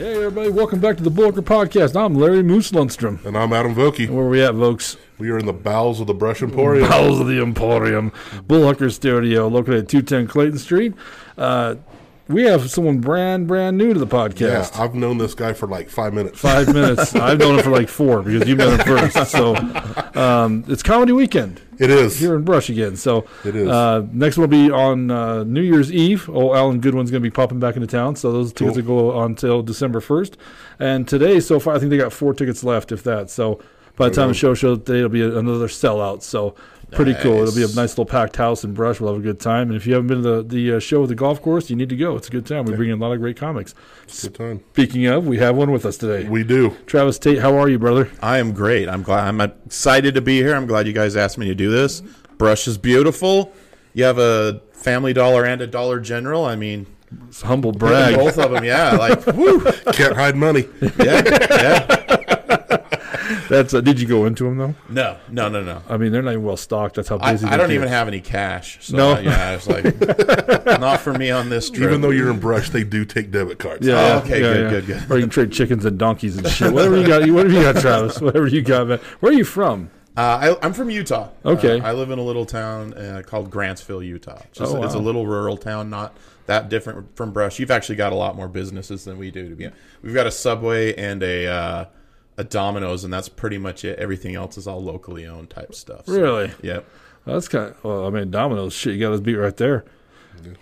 Hey, everybody, welcome back to the Bullhucker Podcast. I'm Larry Moose Lundstrom. And I'm Adam Voke. Where are we at, folks? We are in the bowels of the Brush Emporium. Bowels of the Emporium. Bullhucker Studio, located at 210 Clayton Street. Uh, we have someone brand, brand new to the podcast. Yeah. I've known this guy for like five minutes. Five minutes. I've known him for like four because you met him first. So um, it's comedy weekend It is. here in Brush again. So It is. Uh, next will be on uh, New Year's Eve. Oh, Alan Goodwin's going to be popping back into town. So those tickets Cool. will go on until December 1st. And today, so far, I think they got four tickets left, if that. So by the time the show shows it'll be another sellout. So pretty cool. It'll be a Nice. nice little packed house in Brush. We'll have a good time. And if you haven't been to the, the uh, show at the golf course, you need to go. It's a good time. We bring in a lot of great comics. Good time. Speaking of, we have one with us today. We do. Travis Tate, how are you, brother? I am great. I'm glad. I'm excited to be here. I'm glad you guys asked me to do this. Brush is beautiful. You have a Family Dollar and a Dollar General. I mean, It's humble brag. both of them. Yeah, like woo. Can't hide money. Yeah, yeah. That's uh, did you go into them though? No, no, no, no. I mean, they're not even well stocked. That's how I, busy. I they don't get. even have any cash. So No. I- yeah, I was like, not for me on this trip. Even though you're in Brush, they do take debit cards. Yeah. Oh, okay, yeah, good, yeah. good, good. Or you can trade chickens and donkeys and shit. Whatever you got. Whatever you got, Travis. Whatever you got, man. Where are you from? Uh, I, I'm from Utah. Okay. Uh, I live in a little town uh, called Grantsville, Utah. It's, just- Oh, it's a little rural town, not that different from Brush. You've actually got a lot more businesses than we do. To be, we've got a Subway and a uh, a Domino's, and that's pretty much it. Everything else is all locally owned type stuff. So, Really? Yep. Well, that's kind of. Well, I mean, Domino's. Shit, you got us beat right there.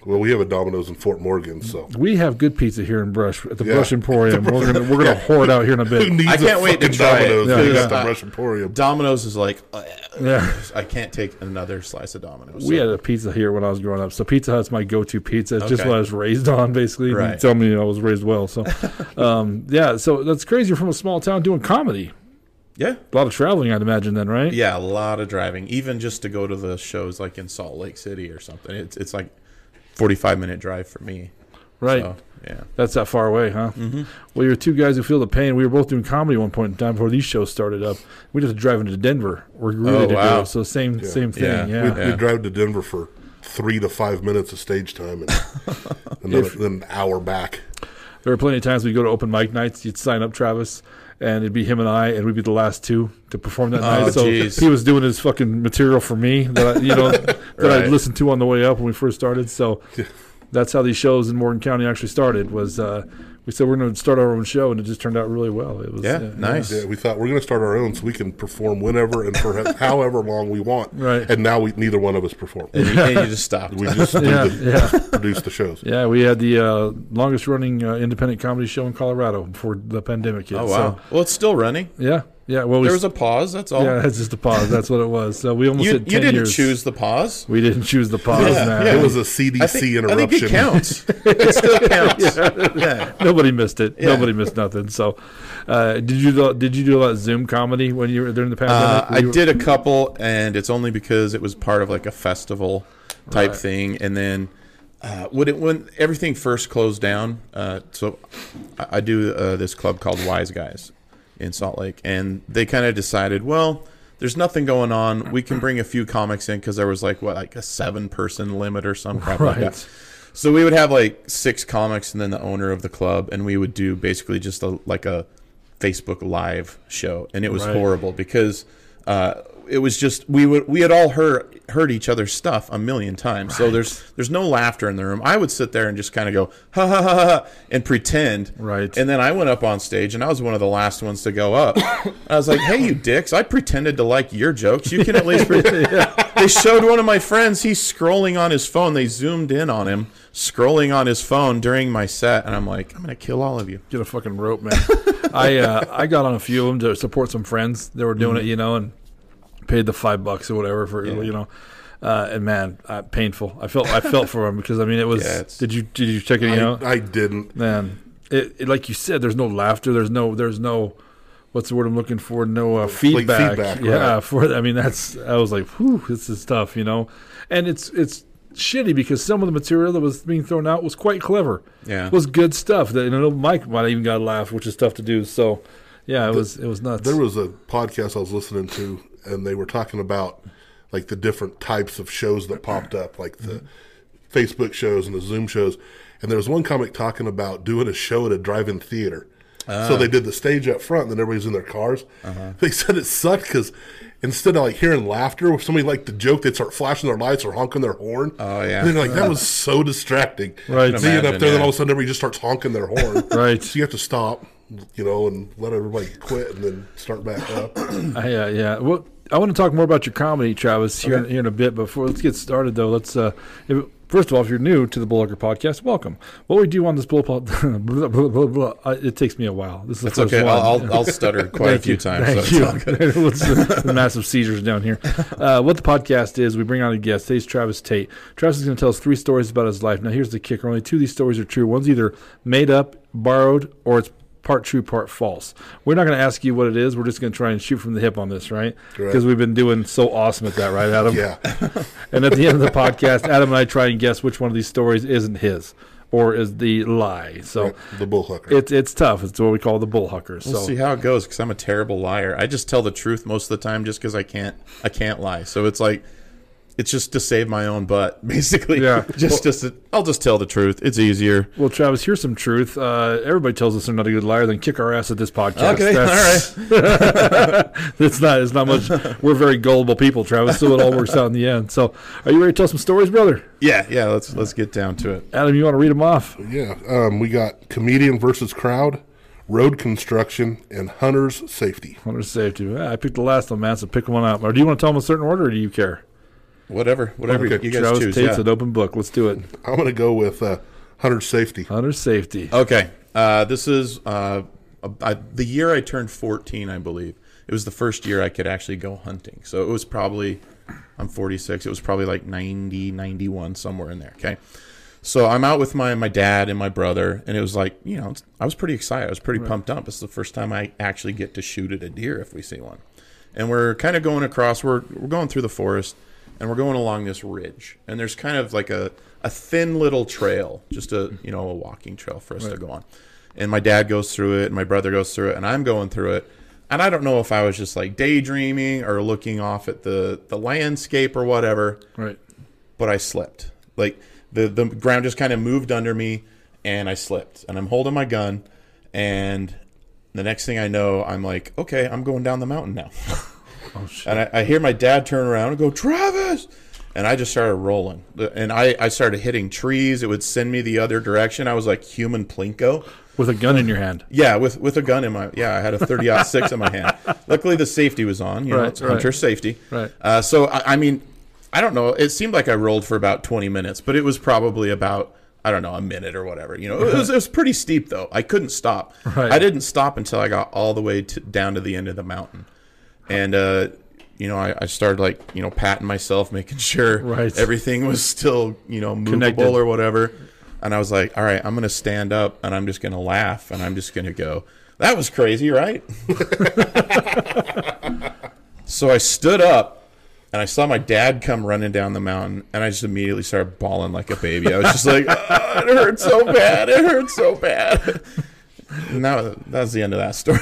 Well, we have a Domino's in Fort Morgan, so We have good pizza here in Brush at the Yeah. Brush Emporium. We're gonna we're gonna hoard out here in a who bit. needs I a can't wait to fucking try it. Domino's? Yeah, yeah. the Brush Emporium. Domino's is like, uh, Yeah. I can't take another slice of Domino's. We So- had a pizza here when I was growing up. So Pizza Hut's my go-to pizza. It's just what I was raised on, basically. And Right. Tell me I was raised well. So, um, yeah. So that's crazy. You're from a small town doing comedy. yeah. A lot of traveling, I'd imagine. Then, right? Yeah, a lot of driving, even just to go to the shows like in Salt Lake City or something. It's it's like forty five minute drive for me. Right. So, yeah. That's that far away, huh? Mm-hmm. Well, you're two guys who feel the pain. We were both doing comedy at one point in time before these shows started up. We just drive into Denver. We're really Oh, to wow. So same same thing. Yeah. Yeah. we, Yeah. we drive to Denver for three to five minutes of stage time, and another, then an hour back. There were plenty of times we'd go to open mic nights. You'd sign up Travis, and it'd be him and I, and we'd be the last two to perform that Oh, night. So jeez. he was doing his fucking material for me that I, you know that I Right. listened to on the way up when we first started. So that's how these shows in Morgan County actually started. Was uh, we said we're going to start our own show, and it just turned out really well. It was Yeah, uh, nice. Yeah, we thought we're going to start our own so we can perform whenever and for however long we want. Right. And now we neither one of us perform. And you, and you just stopped. We just do Yeah, the, yeah. produce the shows. Yeah, we had the uh, longest running uh, independent comedy show in Colorado before the pandemic hit. oh wow. So, well, it's still running. yeah, yeah. Well, we There was a pause. That's all. yeah, it's just a pause. That's what it was. So we almost you hit you didn't years. choose the pause. We didn't choose the pause. Yeah, nah. yeah. It was a CDC I think, I interruption. think it counts. it still counts. yeah. Nobody missed it. Yeah. Nobody missed nothing. So, uh, did you do, did you do a lot of Zoom comedy when you were during the pandemic? Uh, I you- did a couple, and it's only because it was part of like a festival type Right. thing. And then uh, when it when everything first closed down, uh, so I, I do uh, this club called Wiseguys in Salt Lake, and they kind of decided, well, there's nothing going on. We can bring a few comics in because there was like what like a seven person limit or some crap like Right. that. So we would have like six comics and then the owner of the club, and we would do basically just a like a Facebook Live show, and it was Right. horrible because uh, it was just we would we had all heard heard each other's stuff a million times. So there's there's no laughter in the room. I would sit there and just kind of go ha ha ha ha and pretend. Right. And then I went up on stage, and I was one of the last ones to go up. I was like, "Hey, you dicks! I pretended to like your jokes. You can at least." Pre-. They showed one of my friends. He's scrolling on his phone. They zoomed in on him, scrolling on his phone during my set, and I'm like, "I'm gonna kill all of you." get a fucking rope, man. I uh, I got on a few of them to support some friends that were doing it, you know, and paid the five bucks or whatever for. Yeah. you know. Uh, and man, uh, painful. I felt I felt for him because I mean it was. Yeah, did you did you check it out? I, didn't. man, it, it like you said, there's no laughter. There's no there's no what's the word I'm looking for? No uh, feedback. feedback, yeah, right. for I mean that's I was like, whew, this is tough, you know. And it's it's shitty because some of the material that was being thrown out was quite clever. Yeah. was good stuff. That you know, Mike might have even got a laugh, which is tough to do. So, yeah, it was it was nuts. There was a podcast I was listening to, and they were talking about like the different types of shows that popped up, like the Facebook shows and the Zoom shows. and there was one comic talking about doing a show at a drive-in theater. so they ah. did the stage up front, and then everybody's in their cars. Uh-huh. They said it sucked because instead of like hearing laughter, if somebody liked the joke, they'd start flashing their lights or honking their horn. Oh, yeah. and they're like that was so distracting. Right. being up there, then all of a sudden everybody just starts honking their horn. Right. So you have to stop, you know, and let everybody quit, and then start back up. Uh, yeah, yeah. Well, I want to talk more about your comedy, Travis, here, here in a bit. Before let's get started, though, let's. Uh, if, first of all, if you're new to the Bullhucker podcast, welcome. What we do on this Bull pod, blah, blah, blah, blah, uh, it takes me a while. This is the It's first okay. I'll, I'll, I'll stutter quite a few you. times. Thank so you. it's good. The, the massive seizures down here? Uh, what the podcast is, we bring on a guest. Today's Travis Tate. Travis is going to tell us three stories about his life. Now, here's the kicker: only two of these stories are true. One's either made up, borrowed, or it's part true, part false. We're not going to ask you what it is. We're just going to try and shoot from the hip on this, right? Because we've been doing so awesome at that, right, Adam? Yeah, And at the end of the podcast, Adam and I try and guess which one of these stories isn't his or is the lie. So. the Bullhucker. It's it's tough. It's what we call the Bullhuckers. We'll so see how it goes because I'm a terrible liar. I just tell the truth most of the time just because I can't I can't lie. So it's like it's just to save my own butt, basically. Yeah. Just just to, I'll just tell the truth. It's easier. Well, Travis, here's some truth. Uh, everybody tells us they're not a good liar, then kick our ass at this podcast. Okay, All right. it's not. It's not much. We're very gullible people, Travis. So it all works out in the end. So, are you ready to tell some stories, brother? Yeah, yeah. Let's let's get down to it. Adam, you want to read them off? yeah, um, we got comedian versus crowd, road construction, and hunters safety. Hunter safety. I picked the last one, man. So pick one up. Or do you want to tell them a certain order, or do you care? Whatever, whatever Okay, you guys Travis choose. Tate's yeah. an open book. Let's do it. I'm going to go with uh, hunter safety. Hunter safety. Okay. Uh, this is uh, a- I, the year I turned 14, I believe. It was the first year I could actually go hunting. So it was probably, I'm 46, it was probably like 90, 91, somewhere in there. Okay. So I'm out with my, my dad and my brother, and it was like, you know, I was pretty excited. I was pretty pumped up. It's the first time I actually get to shoot at a deer if we see one. And we're kind of going across, we're, we're going through the forest, and we're going along this ridge. And there's kind of like a, a thin little trail, just a, you know, a walking trail for us to go on. And my dad goes through it and my brother goes through it and I'm going through it. And I don't know if I was just like daydreaming or looking off at the the landscape or whatever Right. but I slipped. Like the the ground just kind of moved under me and I slipped. And I'm holding my gun and the next thing I know I'm like okay I'm going down the mountain now Oh and I, I hear my dad turn around and go, Travis. And I just started rolling. And I, I started hitting trees. It would send me the other direction. I was like human Plinko. With a gun in your hand. Yeah, with, with a gun in my yeah, I had a 30 six in my hand. Luckily, the safety was on. You know, Right, it's right. hunter safety. Right. Uh, so I, I mean, I don't know. It seemed like I rolled for about 20 minutes, but it was probably about I don't know a minute or whatever. You know, it was, it was pretty steep though. I couldn't stop. Right. I didn't stop until I got all the way to, down to the end of the mountain, and uh, you know, I, I started like you know patting myself, making sure Right. everything was still you know movable Connected. or whatever. And I was like, all right, I'm going to stand up and I'm just going to laugh and I'm just going to go, that was crazy, right? so I stood up and I saw my dad come running down the mountain and I just immediately started bawling like a baby. I was just like, "Ah, it hurt so bad. It hurt so bad. And that, that was the end of that story.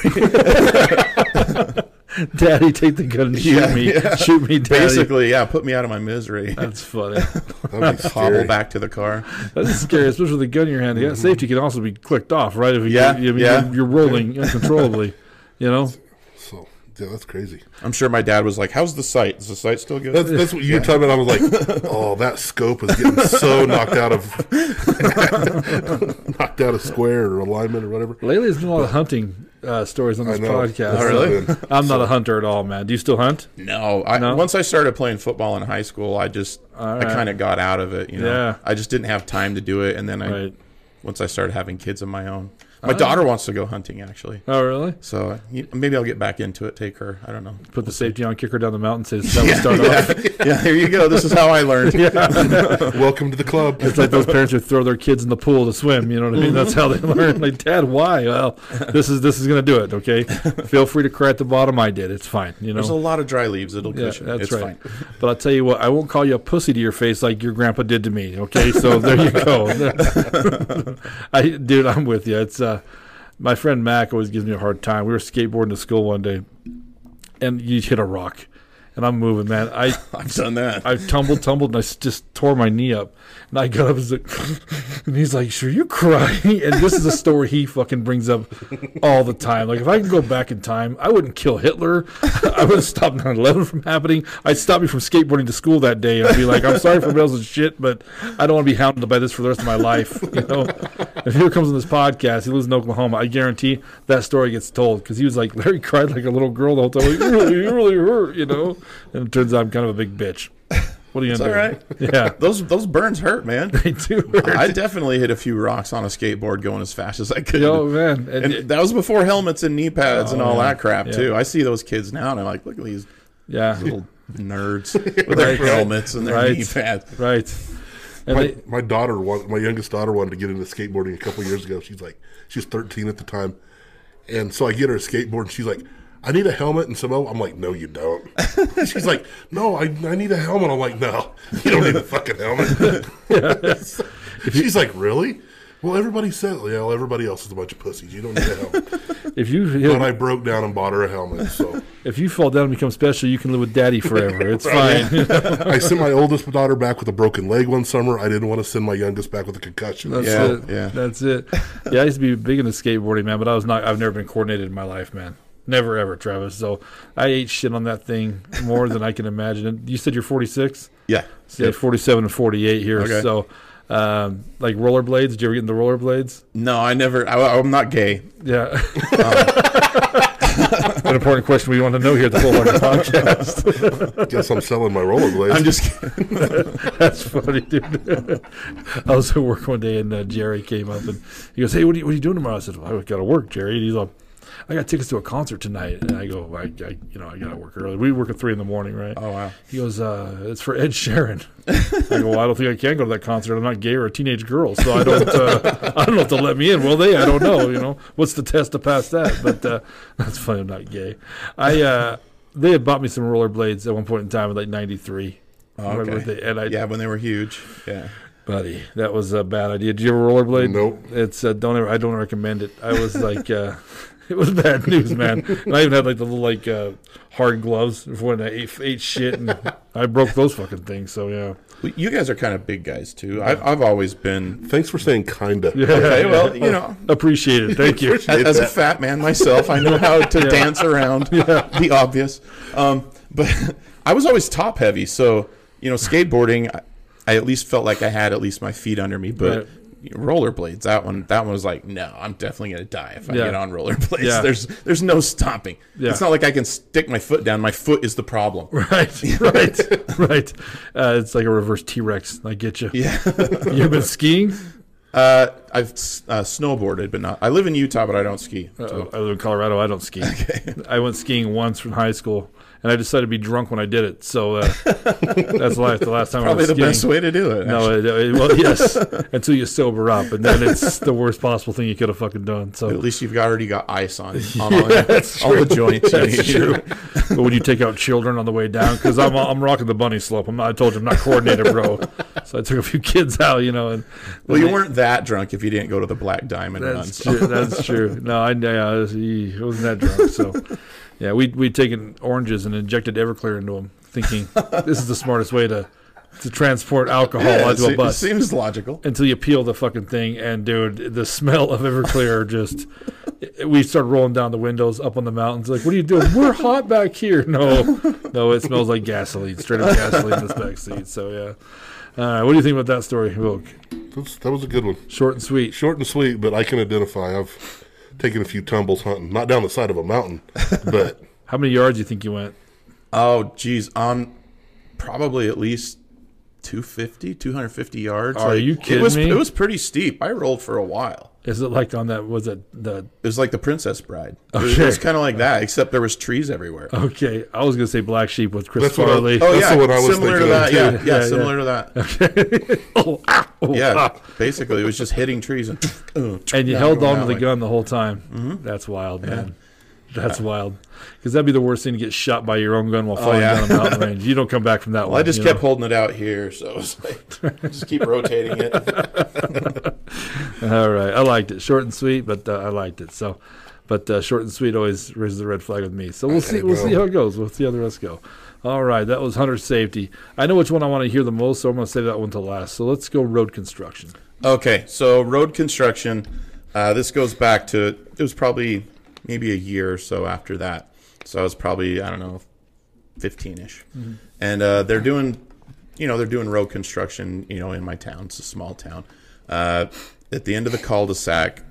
Daddy, take the gun and shoot Yeah, me. yeah. Shoot me, Daddy. Basically, yeah, put me out of my misery. That's funny. That'd Hobble back to the car. That's scary, especially with the gun in your hand. The mm-hmm. safety can also be clicked off, right? If you, Yeah, you, yeah. You're, you're rolling uncontrollably, you know? So yeah, that's crazy. I'm sure my dad was like, how's the sight? Is the sight still good? That's, that's what you were talking about. I was like, oh, that scope is getting so knocked out of knocked out of square or alignment or whatever. Lately, there's been a lot of hunting uh, stories on this podcast. Oh, really? I'm not a hunter at all, man. Do you still hunt? No, I, No? once I started playing football in high school, I just All I kind of got out of it. You know, Yeah. I just didn't have time to do it, and then I Right. once I started having kids of my own, my daughter wants to go hunting actually. Oh, really? So maybe I'll get back into it. Take her. I don't know. Put the safety on, kick her down the mountain, say, "This is how we start off." yeah, here you go. This is how I learned. Welcome to the club. It's like those parents who throw their kids in the pool to swim. You know what I mean? That's how they learn. Like, Dad, why? Well, this is this is going to do it. Okay. Feel free to cry at the bottom. I did. It's fine. You know. There's a lot of dry leaves. It'll Yeah, cushion. that's it's right. fine. But I'll tell you what, I won't call you a pussy to your face like your grandpa did to me. Okay, so there you go. I, dude, I'm with you. It's uh, Uh, my friend Mac always gives me a hard time. We were skateboarding to school one day, and you hit a rock, and I'm moving, man. I I've done that. I tumbled, tumbled, and I just tore my knee up. And I got up and, like, and he's like, "Sure, you crying?" And this is a story he fucking brings up all the time. Like, if I could go back in time, I wouldn't kill Hitler. I would have stopped 9/11 from happening. I'd stop me from skateboarding to school that day. I'd be like, "I'm sorry for everybody else's shit, but I don't want to be hounded by this for the rest of my life." You know. If he comes on this podcast, he lives in Oklahoma. I guarantee that story gets told because he was like, Larry cried like a little girl the whole time. Like, you really, you really hurt, you know. And it turns out I'm kind of a big bitch. What are you It's gonna all do? right. Yeah, Those those burns hurt, man. they do. Hurt. I definitely hit a few rocks on a skateboard going as fast as I could. Yo, man, and, and that was before helmets and knee pads and Oh, all man. that crap Yeah. too. I see those kids now, and I'm like, look at these yeah, little nerds with their helmets and their Right. knee pads. right. And My, they, my daughter, want, my youngest daughter, wanted to get into skateboarding a couple years ago. She's like, she's 13 at the time, and so I get her a skateboard, and she's like, "I need a helmet and some." el-" I'm like, "No, you don't." she's like, "No, I, I need a helmet." I'm like, "No, you don't need a fucking helmet." she's like, "Really?" Well, everybody said, "Yeah, well, everybody else is a bunch of pussies. You don't need a helmet." if you but I broke down and bought her a helmet. So if you fall down and become special, you can live with daddy forever. It's fine. I sent my oldest daughter back with a broken leg one summer. I didn't want to send my youngest back with a concussion. That's Yeah, it. yeah. That's it. Yeah, I used to be big into skateboarding, man, but I was not. I've never been coordinated in my life, man. Never ever, Travis. So I ate shit on that thing more than I can imagine. And You said you're 46. Yeah, So Yeah, 47 and 48 here. Okay. So, um, like rollerblades. Did you ever get into rollerblades? no, I never. I, I'm not gay. Yeah. An important question we want to know here at the Bullhucker Podcast. Guess I'm selling my rollerblades. I'm just kidding. That's funny, dude. I was at work one day and uh, Jerry came up and he goes, "Hey, what are you, what are you doing tomorrow?" I said, well, "I got to work, Jerry." And he's like, "I got tickets to a concert tonight." And I go, "I, I you know, I got to work early. We work at three in the morning, right?" Oh wow. He goes, uh, "It's for Ed Sheeran." I go, "Well, I don't think I can go to that concert. I'm not gay or a teenage girl, so I don't. Uh, I don't know if they'll let me in. Will they? I don't know. You know, what's the test to pass that? But uh, that's funny. I'm not gay. I uh, they had bought me some rollerblades at one point in time, in like '93. Oh, okay. And I, Yeah, when they were huge. Yeah. buddy, that was a bad idea. Did you ever rollerblade? Nope. It's uh, don't ever. I don't recommend it. I was like, uh, it was bad news, man. And I even had like the little like uh, hard gloves for when I ate, ate shit, and I broke those fucking things. So yeah. Well, you guys are kind of big guys too. I've, I've always been. Thanks for saying kinda. Okay, well, you know, Appreciate it. Thank you. as, as a fat man myself, I know how to dance around the obvious. Um, but I was always top heavy, so you know, skateboarding, I, I at least felt like I had at least my feet under me. But Right. Rollerblades, that one, that one was like, no, I'm definitely gonna die if I Yeah. get on rollerblades. Yeah. There's there's no stopping. Yeah. It's not like I can stick my foot down. My foot is the problem. Right, right, right. Uh, it's like a reverse T Rex. I get you. Yeah. You ever been skiing? Uh, I've uh, snowboarded, but not. I live in Utah, but I don't ski. So. I live in Colorado. I don't ski. I went skiing once from high school, and I decided to be drunk when I did it. So uh, that's life. The last time I was skiing. Probably the best way to do it. No, it, it- well, yes, until you sober up, and then it's the worst possible thing you could have fucking done. So At least you've got, already got ice on, on all, your- all the joints. That's true. but when you take out children on the way down, because I'm I'm rocking the bunny slope. I'm not, I told you I'm not coordinated, bro. So I took a few kids out, you know, and Well, you weren't that drunk if you didn't go to the Black Diamond run. That's So. true. That's true. No, I, I, was, wasn't that drunk. So, yeah, we we'd taken oranges and injected Everclear into them, thinking this is the smartest way to to transport alcohol Yeah, onto a it seems logical. Until you peel the fucking thing, and dude, the smell of Everclear just. We started rolling down the windows up on the mountains. Like, what are you doing? We're hot back here. No, no, it smells like gasoline, straight up gasoline in this back seat. So yeah. All right, what do you think about that story, Wilk? That's, that was a good one. Short and sweet. Short and sweet, but I can identify. I've taken a few tumbles hunting, not down the side of a mountain, but How many yards do you think you went? Oh, geez. On probably at least 250, 250 yards. Are you kidding it was, me? It was pretty steep. I rolled for a while. Is it like on that? Was it the? It was like the Princess Bride. It was, Okay. it was kind of like that, except there was trees everywhere. Okay, I was gonna say Black Sheep with Chris That's what I- Farley. Oh That's yeah, the one I was similar to thinking of, that. too. Yeah, yeah, Yeah, similar to that. oh, ah, oh, Yeah, ah. basically, it was just hitting trees and. And you held going on to the way. gun the whole time. That's wild, man. That's wild. Because that'd be the worst thing to get shot by your own gun while falling yeah. down a mountain range. You don't come back from that Well, one. I just kept know? holding it out here, so it was like just keep rotating it. All right, I liked it. Short and sweet, but uh, I liked it. So, But uh, short and sweet always raises the red flag with me. So we'll see. Well. see how it goes. We'll see how the rest go. All right, that was hunter safety. I know which one I want to hear the most, so I'm going to save that one to last. So let's go road construction. Okay, so road construction. Uh, this goes back to it was probably maybe a year or so after that. So I was probably I don't know, fifteen ish, and uh, they're doing, you know, they're doing road construction. You know, in my town, it's a small town. Uh, at the end of the cul-de-sac,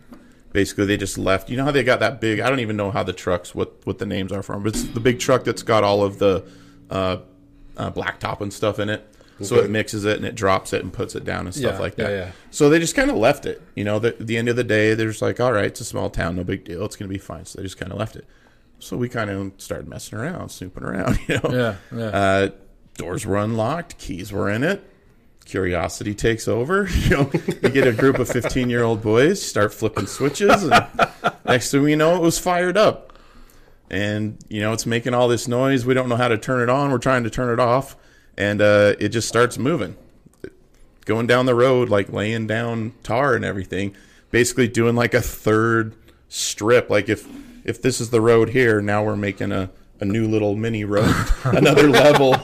basically they just left. You know how they got that big? I don't even know how the trucks what what the names are for them. But it's the big truck that's got all of the uh, uh, blacktop and stuff in it. So it mixes it and it drops it and puts it down and stuff Yeah, like that. yeah. So they just kind of left it. You know, the, at the end of the day, they're just like, all right, it's a small town, no big deal. It's going to be fine. So they just kind of left it. So we kind of started messing around, snooping around, you know. Yeah, yeah. Uh, doors were unlocked, keys were in it. Curiosity takes over. You know, you get a group of 15 year old boys, start flipping switches, and next thing we know, it was fired up. And, you know, it's making all this noise. We don't know how to turn it on. We're trying to turn it off. And uh, it just starts moving going down the road, like laying down tar and everything, basically doing like a third strip. Like if if this is the road here, now we're making a, a new little mini road, another level,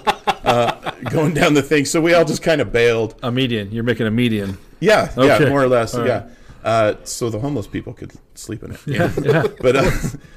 uh, going down the thing. So we all just kind of bailed. A median. You're making a median. Yeah, Okay. yeah, more or less. All yeah. Uh, so the homeless people could sleep in it. Yeah, yeah. But uh,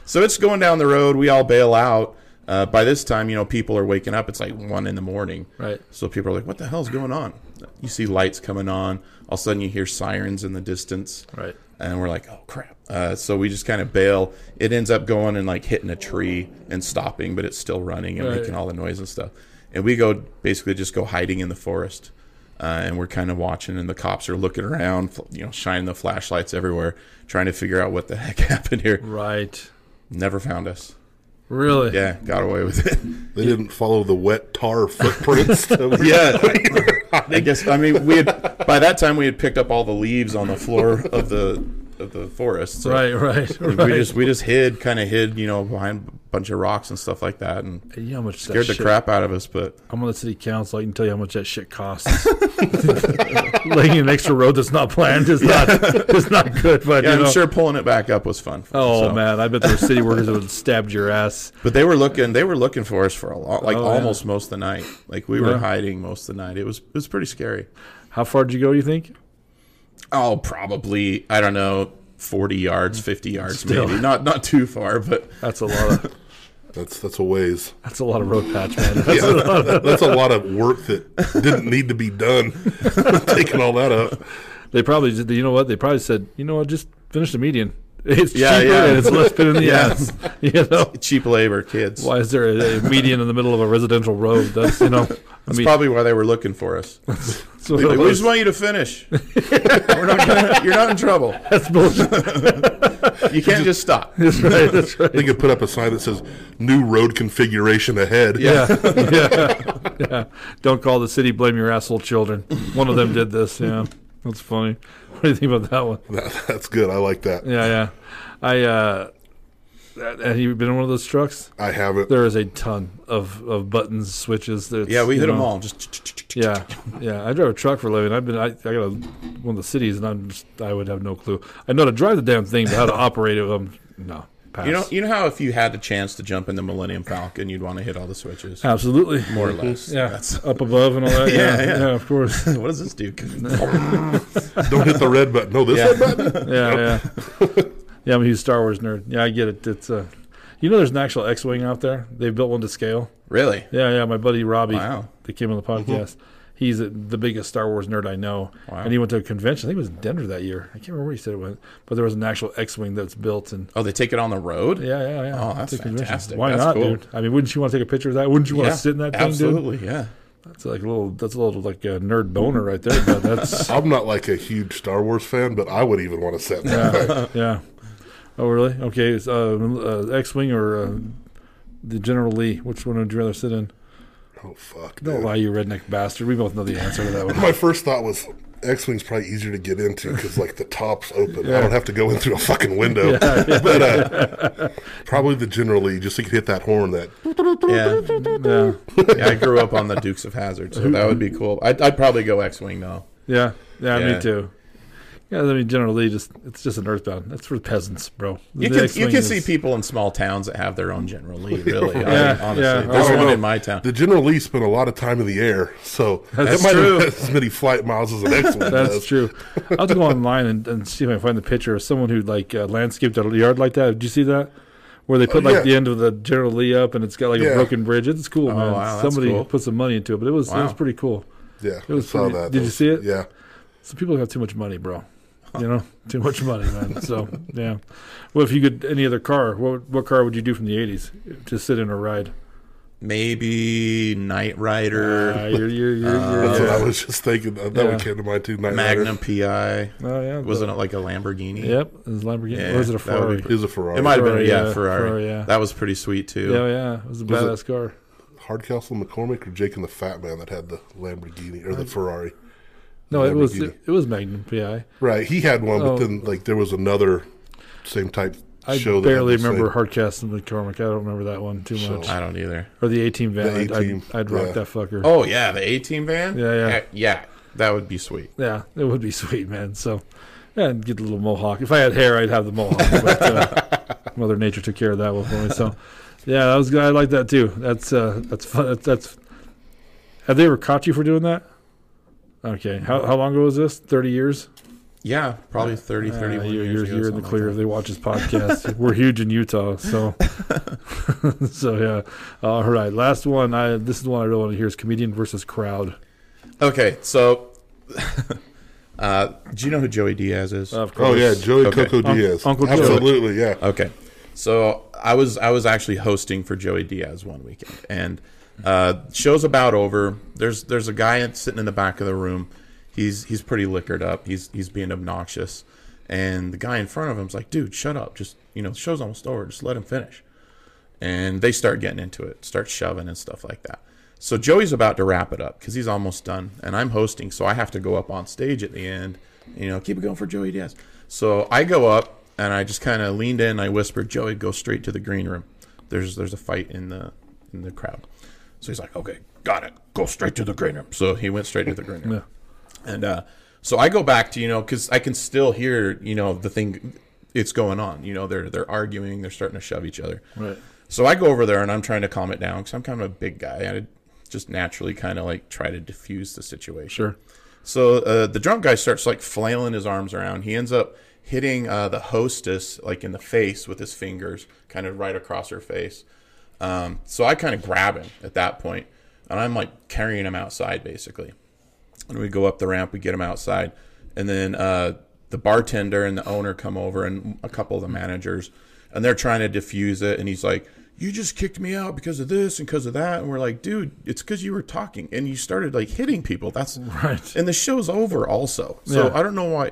so it's going down the road. We all bail out. Uh, by this time, you know, people are waking up. It's like one in the morning. Right. So people are like, "What the hell's going on?" You see lights coming on. All of a sudden, you hear sirens in the distance. Right. And we're like, "Oh crap!" Uh, so we just kind of bail. It ends up going and like hitting a tree and stopping, but it's still running and Right. making all the noise and stuff. And we go basically just go hiding in the forest. Uh, and we're kind of watching, and the cops are looking around, you know, shining the flashlights everywhere, trying to figure out what the heck happened here. Right. Never found us. Really? Yeah, got away with it. They didn't follow the wet tar footprints. yeah, I guess. I mean, we had by that time we had picked up all the leaves on the floor of the of the forest. So Right, right, We just we just hid, kind of hid, you know, behind a bunch of rocks and stuff like that, and you know how much scared the shit, crap out of us. But I'm on the city council. I can tell you how much that shit costs. Laying an extra road that's not planned is not is not good. But yeah, know, I'm sure pulling it back up was fun. Oh So- man, I bet there were city workers that would have stabbed your ass. But they were looking. They were looking for us for a lot, like Oh, yeah. almost most of the night. Like we Yeah. were hiding most of the night. It was it was pretty scary. How far did you go? You think? Oh, probably I don't know, forty yards, fifty yards, Still. maybe not not too far, but That's a lot of That's that's a ways. that's a lot of road patch, man. Yeah, that's a lot of work that didn't need to be done. Taking all that up. They probably did. You know what? They probably said, you know what? Just finish the median. It's Yeah, cheaper yeah. and it's less pain in the Yeah. ass. You know. cheap labor, kids. Why is there a, a median in the middle of a residential road? That's you know. I That's mean, probably why they were looking for us. that's what Like, it we just want you to finish. We're not gonna, you're not in trouble. That's bullshit. You can't just stop. That's right. That's right. They could put up a sign that says "New road configuration ahead." Yeah, yeah, yeah. Don't call the city. Blame your asshole children. One of them did this. Yeah, that's funny. What do you think about that one? That- that's good. I like that. Yeah, yeah. I uh, have you been in one of those trucks? I haven't. There is a ton of, of buttons, switches. That's, Yeah, we you hit them all. Just Yeah, yeah. I drive a truck for a living. I've been. I, I got a, one of the cities, and I'm. Just, I would have no clue. I know how to drive the damn thing, but how to operate it. Um, no. Pass. you know, you know how if you had a chance to jump in the Millennium Falcon, you'd want to hit all the switches, absolutely. more or less. Yeah, That's, up above and all that. Yeah, yeah, yeah. yeah, of course. what does this do? Don't hit the red button. No, this Yeah. red button. yeah, yeah. Yeah, I'm a huge Star Wars nerd. Yeah, I get it. It's uh, you know, there's an actual X-wing out there. They've built one to scale. really? Yeah, yeah. My buddy Robbie, Wow. that came on the podcast. He's a, the biggest Star Wars nerd I know, Wow. and he went to a convention. I think it was in Denver that year. I can't remember where he said it went, but there was an actual X-wing that's built, and Oh, they take it on the road? yeah, yeah, yeah. Oh, that's It's a fantastic. Why That's not, cool. dude? I mean, wouldn't you want to take a picture of that? Wouldn't you want Yeah, to sit in that thing, dude? absolutely. Yeah. That's like a little. That's a little like a nerd boner right there. But that's I'm not like a huge Star Wars fan, but I would even want to sit in that yeah. Oh, really? Okay. It's, uh, uh, X-wing or uh, the General Lee? Which one would you rather sit in? Oh fuck! Don't dude. lie, you redneck bastard. We both know the answer to that one. My first thought was X-wing's probably easier to get into because like the top's open. Yeah. I don't have to go in through a fucking window. Yeah, yeah. But uh, probably the General Lee, just so you can hit that horn. That Yeah. Yeah, yeah, I grew up on the Dukes of Hazzard, so that would be cool. I'd, I'd probably go X-wing though. yeah, yeah, Yeah. Me too. Yeah, I mean, General Lee just it's just an earthbound. That's for peasants, bro. You can, you can is- see people in small towns that have their own General Lee. Really, I mean, Yeah, honestly, yeah. there's one know. in my town. The General Lee spent a lot of time in the air, so That's that might true. have as many flight miles as an X-wing That's does. true. I'll have to go online and, and see if I can find the picture of someone who like uh, landscaped a yard like that. Did you see that? Where they put Oh, like yeah. the end of the General Lee up and it's got like a broken bridge. It's cool, Oh, man. wow, that's Somebody cool. put some money into it, but it was it was pretty cool. Yeah, It was I saw pretty- that. did you see it? Yeah. Some people have too much money, bro. You know, too much money, man. So yeah. Well, if you could any other car, what what car would you do from the '80s? Just sit in or ride? Maybe Knight Rider, Uh, you're, you're, you're, you're, That's yeah. what I was just thinking. That, that Yeah. one came to mind too. Night Magnum PI. Oh yeah. Wasn't it like a Lamborghini? Yep. It was Lamborghini. Yeah, or was it a that would be Ferrari? Is a Ferrari. It might have been, Ferrari, yeah, yeah, Ferrari. Ferrari, yeah. That was pretty sweet too. Yeah, yeah. It was a Was it- badass car. Hardcastle McCormick or Jake and the Fat Man that had the Lamborghini or the Ferrari. No, it was it, it was Magnum PI. Right, he had one, Oh. but then like there was another same type I show. that had barely the same- remember Hardcastle and McCormick. I don't remember that one too So- much. I don't either. Or the A Team van. The I'd, A-Team, I'd, I'd rock yeah. that fucker. Oh yeah, the A Team van. Yeah, yeah. Yeah. That would be sweet. Yeah, it would be sweet, man. So, yeah, I'd get the little mohawk. If I had hair, I'd have the mohawk. But uh, Mother Nature took care of that one for me. So, yeah, that was good. I like that too. That's uh, that's fun. That's, that's. Have they ever caught you for doing that? Okay. How how long ago was this? Thirty years. Yeah, probably 30, Uh, 31 you're, years you're, ago, in the clear like if they watch this podcast. We're huge in Utah, so so yeah. All right, last one. I this is the one I really want to hear is comedian versus crowd. Okay, so uh, do you know who Joey Diaz is? Of course. Oh yeah, Joey Okay. Coco Un- Diaz. Uncle Joe. Absolutely, yeah. Okay, so I was I was actually hosting for Joey Diaz one weekend, and uh, show's about over. There's there's a guy sitting in the back of the room. He's he's pretty liquored up. He's he's being obnoxious, and the guy in front of him's like, "Dude, shut up! Just you know, the show's almost over. Just let him finish." And they start getting into it, start shoving and stuff like that. So Joey's about to wrap it up because he's almost done, and I'm hosting, so I have to go up on stage at the end. You know, keep it going for Joey Diaz. So I go up and I just kind of leaned in. I whispered, "Joey, go straight to the green room. There's there's a fight in the in the crowd." So he's like, "Okay, got it. Go straight to the green room." So he went straight to the green room. Yeah. And uh, so I go back to you know because I can still hear you know the thing, it's going on. You know they're they're arguing, they're starting to shove each other. Right. So I go over there and I'm trying to calm it down because I'm kind of a big guy. I just naturally kind of like try to diffuse the situation. Sure. So uh, the drunk guy starts like flailing his arms around. He ends up hitting uh, the hostess like in the face with his fingers, kind of right across her face. Um, so I kind of grab him at that point, and I'm like carrying him outside basically. And we go up the ramp, we get him outside, and then uh, the bartender and the owner come over, and a couple of the managers, and they're trying to diffuse it. And he's like, "You just kicked me out because of this and because of that." And we're like, "Dude, it's because you were talking and you started like hitting people. That's Right. and the show's over also. So Yeah. I don't know why.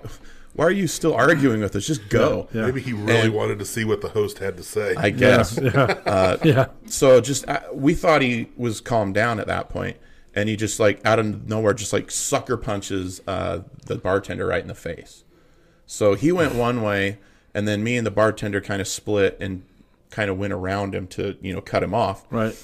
Why are you still arguing with us? Just go. Yeah. Maybe he really And- wanted to see what the host had to say. I guess. Yeah. yeah. So just uh, we thought he was calmed down at that point, and he just like out of nowhere just like sucker punches uh, the bartender right in the face. So he went one way, and then me and the bartender kind of split and kind of went around him to you know cut him off. Right.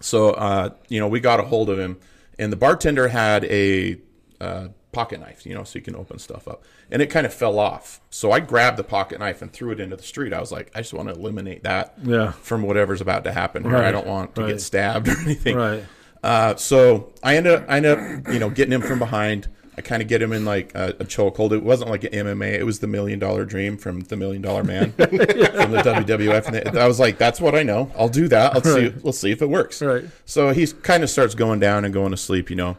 So uh, you know we got a hold of him, and the bartender had a uh, pocket knife, you know, so you can open stuff up, and it kind of fell off. So I grabbed the pocket knife and threw it into the street. I was like, I just want to eliminate that Yeah. from whatever's about to happen. Right, I don't want to right. get stabbed or anything. Right. Uh, so I ended up, I ended up, you know, getting him from behind. I kind of get him in like a, a chokehold. It wasn't like an MMA. It was the Million Dollar Dream from the Million Dollar Man from the WWF. And I was like, "That's what I know. I'll do that. Let's see. Right. Let's see if it works." Right. So he kind of starts going down and going to sleep, you know,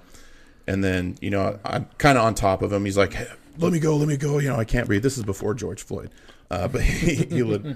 and then you know I'm kind of on top of him. He's like, hey, "Let me go, let me go." You know, I can't breathe. This is before George Floyd, uh, but he, he,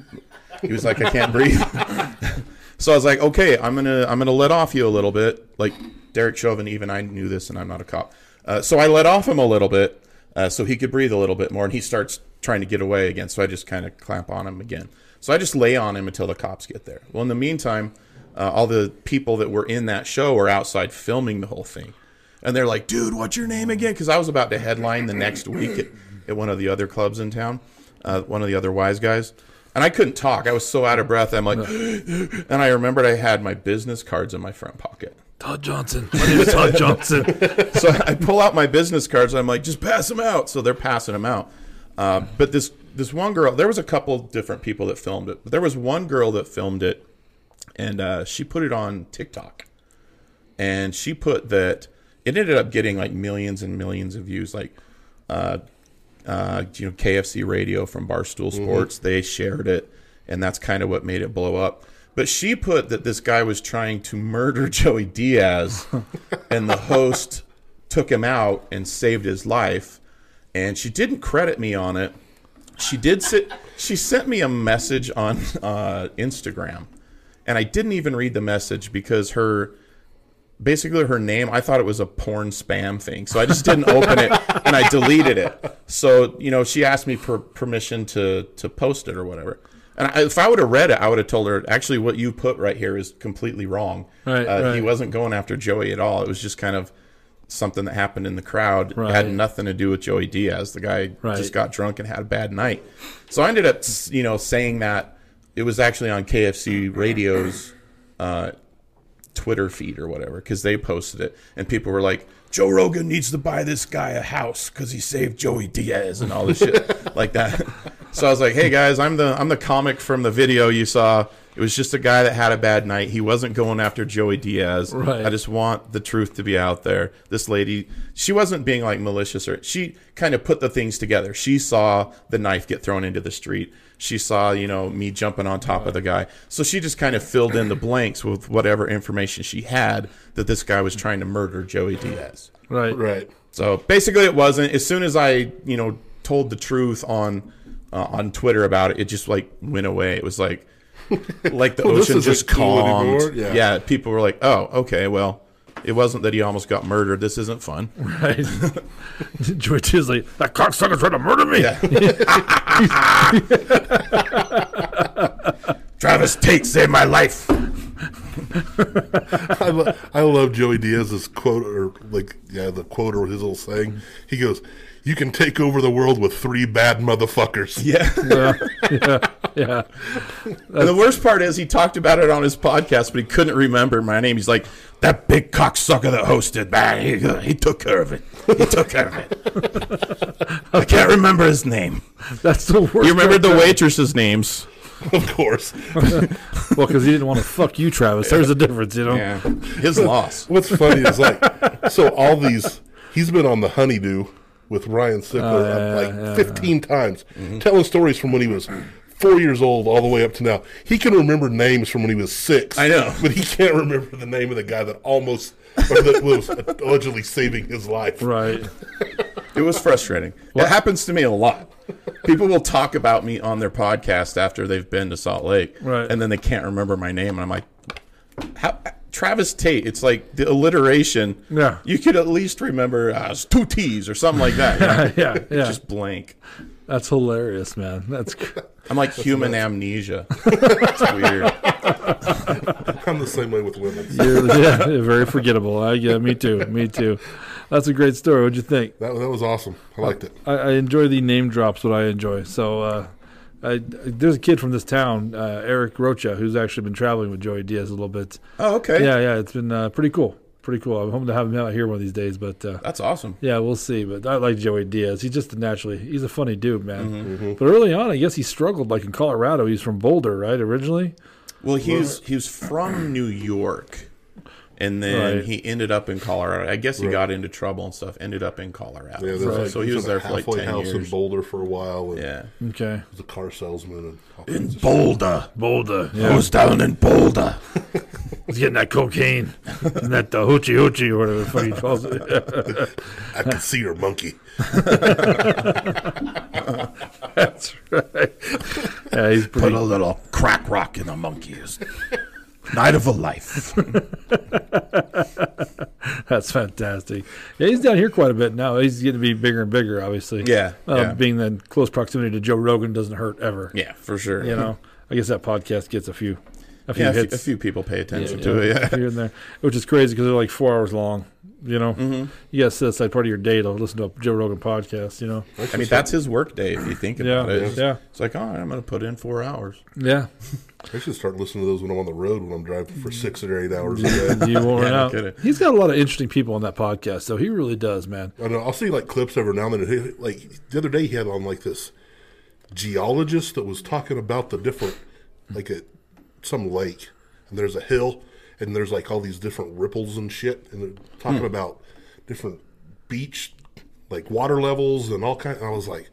he was like, "I can't breathe." so I was like, "Okay, I'm gonna I'm gonna let off you a little bit." Like Derek Chauvin, even I knew this, and I'm not a cop. Uh, so I let off him a little bit uh, so he could breathe a little bit more, and he starts trying to get away again. So I just kind of clamp on him again. So I just lay on him until the cops get there. Well, in the meantime, uh, all the people that were in that show are outside filming the whole thing, and they're like, "Dude, what's your name again?" Because I was about to headline the next week at, at one of the other clubs in town, uh, one of the other Wiseguys. And I couldn't talk. I was so out of breath. I'm like, and I remembered I had my business cards in my front pocket. Todd Johnson. My name is Todd Johnson. so I pull out my business cards. And I'm like, just pass them out. So they're passing them out. Uh, but this this one girl, there was a couple different people that filmed it, but there was one girl that filmed it, and uh, she put it on TikTok, and she put that it ended up getting like millions and millions of views, like. Uh, uh, you know, KFC Radio from Barstool Sports, they shared it, and that's kind of what made it blow up. But she put that this guy was trying to murder Joey Diaz, and the host took him out and saved his life. And she didn't credit me on it. She did sit. She sent me a message on uh, Instagram, and I didn't even read the message because her basically her name i thought it was a porn spam thing. So i just didn't open it and i deleted it. So you know she asked me for permission to to post it or whatever. And I, if i would have read it i would have told her actually what you put right here is completely wrong. Right, uh, he wasn't going after joey at all. It was just kind of something that happened in the crowd. Right. it had nothing to do with joey diaz. The guy Right. just got drunk and had a bad night. So i ended up you know saying that it was actually on kfc radio's uh, Twitter feed or whatever because they posted it and people were like, Joe Rogan needs to buy this guy a house because he saved Joey Diaz and all this shit like that. So I was like, hey guys, I'm the I'm the comic from the video you saw. It was just a guy that had a bad night. He wasn't going after Joey Diaz. Right. I just want the truth to be out there. This lady, she wasn't being like malicious or she kind of put the things together. She saw the knife get thrown into the street. She saw, you know, me jumping on top of the guy. So she just kind of filled in the blanks with whatever information she had that this guy was trying to murder Joey Diaz. Right. Right. So basically, it wasn't. As soon as I, you know, told the truth on uh, on Twitter about it, it just like went away. It was like like the Well, ocean just cool calmed. Yeah. Yeah. people were like, "Oh, okay, well." It wasn't that he almost got murdered. This isn't fun. Right. Joey Diaz like that cocksucker tried to murder me. Travis Tate saved my life. I, lo- I love Joey Diaz's quote, or like, yeah, the quote or his little saying. He goes, "You can take over the world with three bad motherfuckers." Yeah. yeah, yeah. And the worst part is he talked about it on his podcast, but he couldn't remember my name. He's like, that big cocksucker that hosted, man, he, he took care of it. He took care of it. I can't remember his name. That's the worst. You remember the waitresses' names? Of course. Well, because he didn't want to fuck you, Travis. There's a difference, you know. Yeah. His loss. What's funny is like, so all these, he's been on the Honeydew with Ryan Sickler yeah, uh, like yeah, 15 times, telling stories from when he was four years old all the way up to now. He can remember names from when he was six. I know. But he can't remember the name of the guy that almost, or that was allegedly saving his life. Right. It was frustrating. It happens to me a lot. People will talk about me on their podcast after they've been to Salt Lake, Right. and then they can't remember my name, and I'm like, "How?" Travis Tate. It's like the alliteration. Yeah. you could at least remember uh, it's two T's or something like that. you know? yeah, yeah. Just blank. That's hilarious, man. That's gr- I'm like human amnesia. it's weird. I'm the same way with women. you're, yeah, you're very forgettable. I yeah, me too. Me too. That's a great story. What'd you think? That, that was awesome. I liked it. I, I enjoy the name drops. What I enjoy. So uh, I, there's a kid from this town, uh, Eric Rocha, who's actually been traveling with Joey Diaz a little bit. Oh, okay. Yeah, yeah. It's been uh, pretty cool. Pretty cool. I'm hoping to have him out here one of these days. But uh, That's awesome. yeah, we'll see. But I like Joey Diaz. He's just naturally. He's a funny dude, man. Mm-hmm. But early on, I guess he struggled. Like in Colorado, he's from Boulder, right? Originally. Well, he was he was from New York, and then Right. he ended up in Colorado. I guess he got into trouble and stuff. Ended up in Colorado. Yeah, so, like- so he was there for like halfway ten house in. Boulder for a while. And Yeah, Okay. was a car salesman and all kinds of Boulder. Boulder. Yeah. was down in Boulder. He's getting that cocaine and that uh, hoochie hoochie or whatever the fuck he calls it. I can see your monkey. That's right. Yeah, he's Put a little crack rock in the monkeys. Night of a life. That's fantastic. Yeah, he's down here quite a bit now. He's getting to be bigger and bigger, obviously. Yeah, Um, yeah. Being in close proximity to Joe Rogan doesn't hurt ever. Yeah, for sure. You know, I guess that podcast gets a few, a few Yeah, a few, hits. a few people pay attention Yeah, to it. Yeah. here and there, which is crazy because they're like four hours long. You know, hmm you got to set aside part of your day to listen to a Joe Rogan podcast. You know, I mean, that's his work day if you think yeah, about it. yeah, It's like, oh, I'm going to put in four hours. yeah. I should start listening to those when I'm on the road when I'm driving for six or eight hours a day. You won't Yeah, run out. He's got a lot of interesting people on that podcast, so he really does, man. I know. I'll see like clips every now and then. Like the other day, he had on like this geologist that was talking about the different, like at some lake, and there's a hill, and there's like all these different ripples and shit, and they're talking about different beach, like water levels and all kind. And I was like,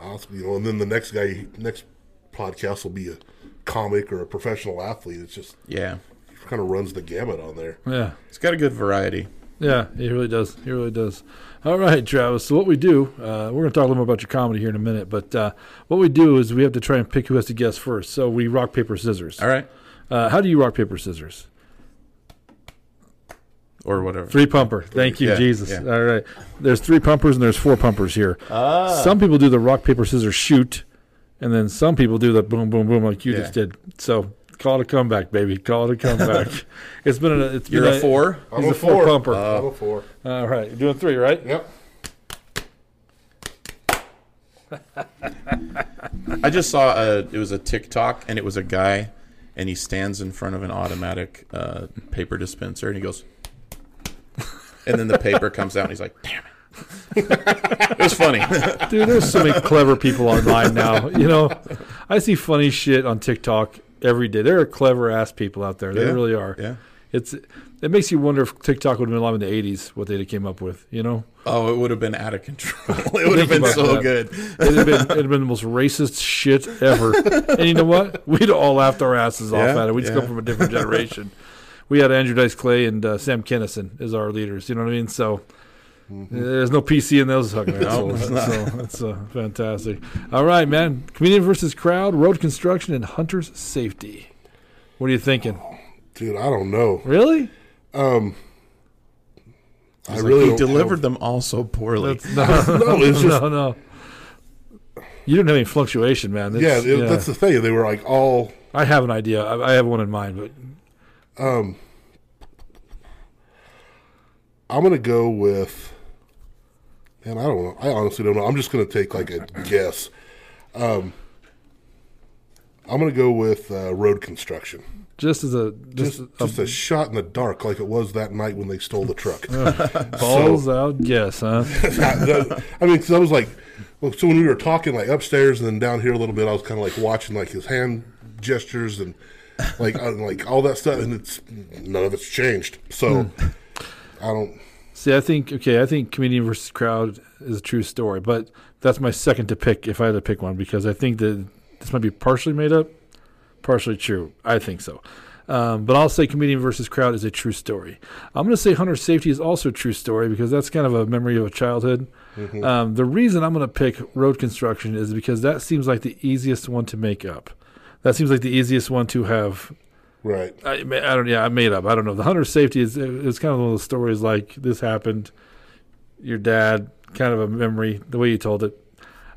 wow, you know. And then the next guy, next podcast will be a comic or a professional athlete. It's just Yeah. kind of runs the gamut on there. Yeah, It's got a good variety. yeah, he really does. He really does. All right, Travis. So what we do, uh, we're going to talk a little more about your comedy here in a minute, but uh, what we do is we have to try and pick who has to guess first. So we rock paper scissors. All right. Uh, how do you rock paper scissors? Or whatever. Three pumper. Thank you, Yeah, Jesus. yeah. All right. There's three pumpers and there's four pumpers here. Ah. Some people do the rock paper scissors shoot, and then some people do the boom boom boom like you Yeah. just did. So call it a comeback, baby. Call it a comeback. it's been a. It's You're been a four? I'm He's a a four four. pumper. I'm a four. All right, you're doing three, right? Yep. I just saw a, it was a TikTok, and it was a guy, and he stands in front of an automatic uh, paper dispenser, and he goes, and then the paper comes out, and he's like, damn it. it was funny. Dude, there's so many clever people online now. You know, I see funny shit on TikTok every day. There are clever ass people out there. They Yeah. really are. yeah. It's it makes you wonder if TikTok would have been alive in the '80s, what they'd have came up with. You know, Oh, it would have been out of control. It would have been so that. good. it'd have been it'd have been the most racist shit ever. and you know what? We'd all laughed our asses off at it. We just yeah. come from a different generation. We had Andrew Dice Clay and uh, Sam Kinison as our leaders. You know what I mean? So. There's no PC in those fucking assholes. there's. So that's uh, fantastic. All right, man. Comedian versus crowd, road construction, and hunter's safety. What are you thinking? Dude, I don't know. Really? Um, I He's like, really he don't delivered them all so poorly. That's, no, No, it's just- no, no. You didn't have any fluctuation, man. Have, yeah, It's- it, that's the thing. They were like all. I have an idea. I, I have one in mind, but Um, I'm gonna go with. Man, I don't know. I honestly don't know. I'm just gonna take like a guess. Um, I'm gonna go with uh, road construction. just as a just, Just, a just a shot in the dark, like it was that night when they stole the truck. balls out guess, huh? That- I mean, 'cause I was like, well, so when we were talking like upstairs and then down here a little bit, I was kind of like watching like his hand gestures and like uh, like all that stuff, and it's none of it's changed. So I don't. See, I think okay. I think comedian versus crowd is a true story, but that's my second to pick if I had to pick one because I think that this might be partially made up, partially true. I think so. Um, but I'll say comedian versus crowd is a true story. I'm going to say hunter safety is also a true story because that's kind of a memory of a childhood. Um, the reason I'm going to pick road construction is because that seems like the easiest one to make up. That seems like the easiest one to have Right. I, I don't. Yeah, I made up. I don't know. The hunter safety is it's kind of one of those stories like this happened. Your dad, kind of a memory, the way you told it.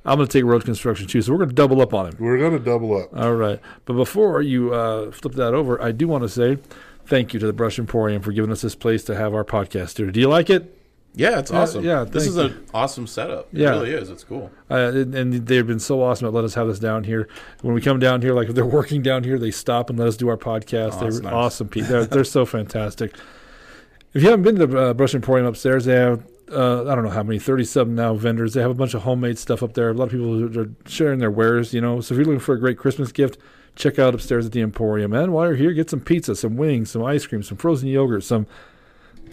I'm going to take road construction too, so we're going to double up on him. We're gonna double up. All right, but before you uh, flip that over, I do want to say thank you to the Brush Emporium for giving us this place to have our podcast here. Do you like it? Yeah, it's awesome. yeah, this is an awesome setup. It Yeah. really is. It's cool. Uh, and, and they've been so awesome at let us have this down here. When we come down here, like if they're working down here, they stop and let us do our podcast. Oh, they're nice. awesome people. They're, they're so fantastic. If you haven't been to the uh, Brush Emporium upstairs, they have uh, I don't know how many, thirty-seven now vendors. They have a bunch of homemade stuff up there. A lot of people are sharing their wares. You know, so if you're looking for a great Christmas gift, check out upstairs at the Emporium. And while you're here, get some pizza, some wings, some ice cream, some frozen yogurt, some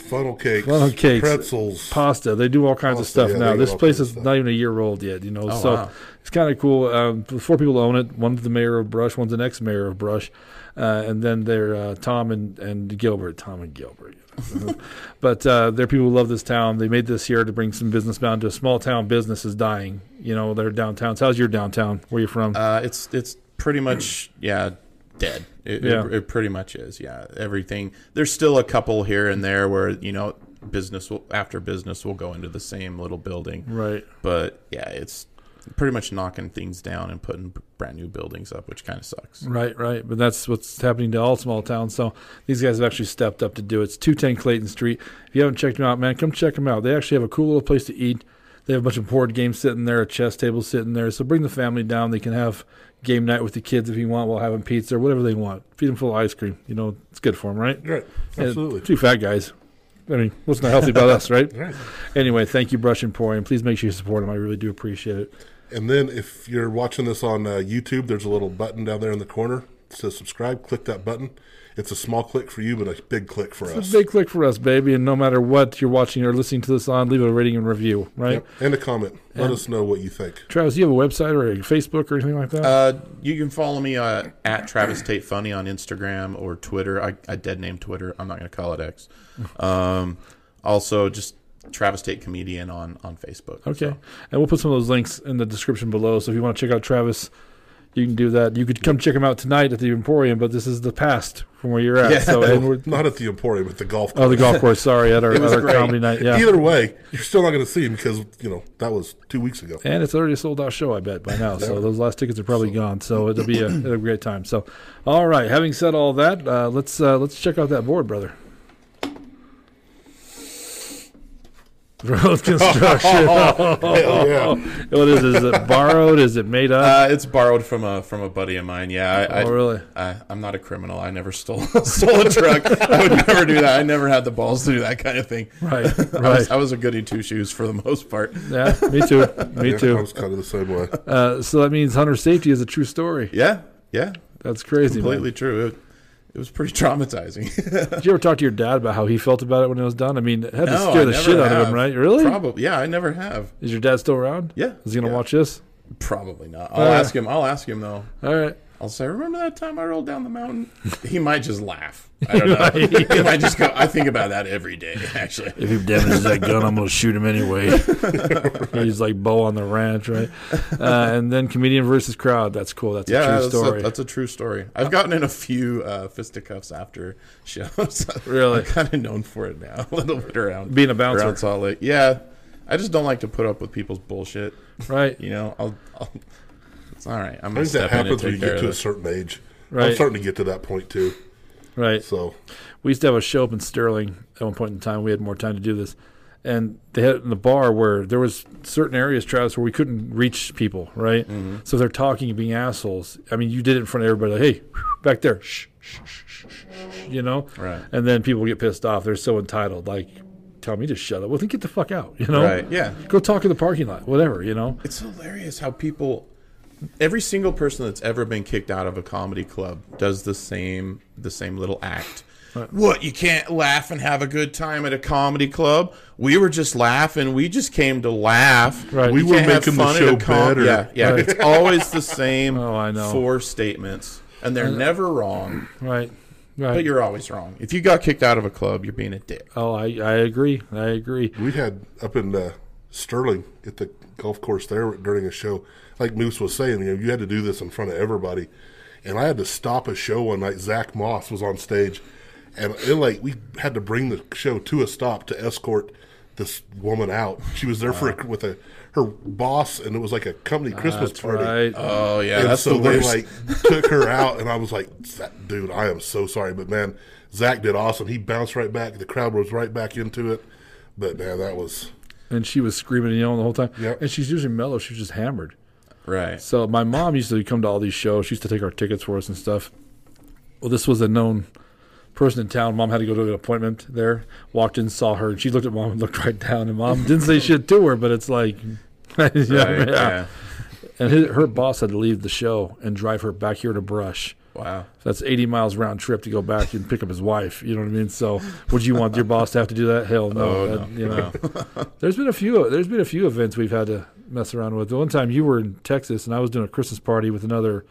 Funnel cakes, Funnel cakes, pretzels. pasta. They do all kinds of stuff yeah, now. This place is stuff. not even a year old yet, you know. Oh, so wow. it's kind of cool. Um, four people own it. One's the mayor of Brush. One's the ex-mayor of Brush, uh, and then they're uh, Tom and, and Gilbert. Tom and Gilbert. but uh, they're people who love this town. They made this here to bring some business down to a small town. Business is dying. You know, they're downtowns. How's your downtown? Where you from? Uh, it's it's pretty much yeah dead. It, Yeah. it, it pretty much is. Yeah, everything. There's still a couple here and there where you know business will after business will go into the same little building, right. but yeah, it's pretty much knocking things down and putting brand new buildings up, which kind of sucks. Right, right. But that's what's happening to all small towns. So these guys have actually stepped up to do it. It's 210 Clayton Street. If you haven't checked them out, man, come check them out. They actually have a cool little place to eat. They have a bunch of board games sitting there, a chess table sitting there. So bring the family down. They can have game night with the kids if you want while having pizza or whatever they want. Feed them full of ice cream. You know, it's good for them, right? Right. Yeah, Absolutely. two fat guys. I mean, what's not healthy about us, right? Right. Anyway, thank you, Brush Emporium. Please make sure you support them. I really do appreciate it. And then if you're watching this on uh, YouTube, there's a little button down there in the corner. It says subscribe. Click that button. It's a small click for you, but a big click for It's us. a big click for us, baby. And no matter what you're watching or listening to this on, leave a rating and review, right? Yep. And a comment. Let us know what you think. Travis, do you have a website or a Facebook or anything like that? Uh, you can follow me uh, at Travis Tate Funny on Instagram or Twitter. I, I dead name Twitter. I'm not going to call it X. Um, also, just Travis Tate Comedian on on Facebook. okay. So, And we'll put some of those links in the description below. So if you want to check out Travis, you can do that. You could come check him out tonight at the Emporium, but this is the past from where you're at. Yeah. So and we're Not at the Emporium, at the golf course. oh the golf course. Sorry, at our, at our comedy night. Yeah. Either way, you're still not going to see him because you know that was two weeks ago. And it's already a sold out show, I bet, by now. So those last tickets are probably gone. So it'll be a, it'll be a great time. So, all right. Having said all that, uh, let's uh, let's check out that board, brother. Road construction. Hell yeah! what is it? Is it borrowed? Is it made up? uh, it's borrowed from a from a buddy of mine. Yeah, I, I, oh, really? I, I'm not a criminal. I never stole stole a truck. I would never do that. I never had the balls to do that kind of thing. Right. I was, Right. I was a goody two shoes for the most part. Yeah. Me too. Me Yeah, I too. was kind of the same way. Uh, so that means hunter safety is a true story. Yeah, yeah, That's crazy. man. completely true. It, it was pretty traumatizing. Did you ever talk to your dad about how he felt about it when it was done? I mean, it had to scare I the shit out of him, right? Really? Probably. Yeah, I never have. Is your dad still around? Yeah. Is he gonna yeah. watch this? Probably not. I'll Uh, ask him. I'll ask him though. All right. I'll say, "Remember that time I rolled down the mountain?" He might just laugh. I don't know. he might just go. I think about that every day. Actually, If he damages that gun, I'm gonna shoot him anyway. He's like Bo on the ranch, right? Uh, and then comedian versus crowd. That's cool. That's yeah, a true that's story. a, that's a true story. I've gotten in a few uh, fisticuffs after shows. Really? I'm kind of known for it now. A little bit around Being a bouncer. around Salt Lake. Yeah, I just don't like to put up with people's bullshit. right, You know, I'll. I'll all right. I'm I gonna think that step in and happens when you get to a certain age. I'm starting to get to that point too. right. So We used to have a show up in Sterling at one point in time. We had more time to do this, and they had it in the bar where there was certain areas, Travis, where we couldn't reach people, right? Mm-hmm. So they're talking and being assholes. I mean, you did it in front of everybody, like, hey, back there, shh, shh, shh, shh, shh, shh, you know. Right. And then people get pissed off. They're so entitled, like, tell me to shut up. Well, then get the fuck out, you know. Right. Yeah. Go talk in the parking lot, whatever, you know. It's hilarious how people every single person that's ever been kicked out of a comedy club does the same the same little act. What, you can't laugh and have a good time at a comedy club? We were just laughing. We just came to laugh. Right. We You were making the fun at show com- better. Yeah, yeah. Right. It's always the same Oh, I know. four statements. And they're never wrong, Right. Right. but you're always wrong. If you got kicked out of a club, you're being a dick. oh, I, I agree. I agree. we had up in uh, Sterling at the golf course there during a show. Like Moose was saying, you know, you had to do this in front of everybody, and I had to stop a show one night. Zach Moss was on stage, and it, like we had to bring the show to a stop to escort this woman out. She was there for a, with a her boss, and it was like a company Christmas That's party. right. Oh yeah, and that's so the they worst. like took her out, and I was like, "Dude, I am so sorry, but man, Zach did awesome. He bounced right back. The crowd was right back into it. But man, that was and she was screaming and yelling the whole time. Yep. And she's usually mellow. She's just hammered. right. So my mom used to come to all these shows. She used to take our tickets for us and stuff. Well, this was a known person in town. Mom had to go to an appointment there. Walked in, saw her, and she looked at mom and looked right down. And mom didn't say shit to her, but it's like, yeah, Right, yeah. yeah. And his, her boss had to leave the show and drive her back here to Brush. Wow. So That's 80 miles round trip to go back and pick up his wife. You know what I mean? So, would you want your boss to have to do that? Hell no. Oh, That- no, you know, there's been a few. There's been a few events we've had to mess around with. The one time you were in Texas and I was doing a Christmas party with another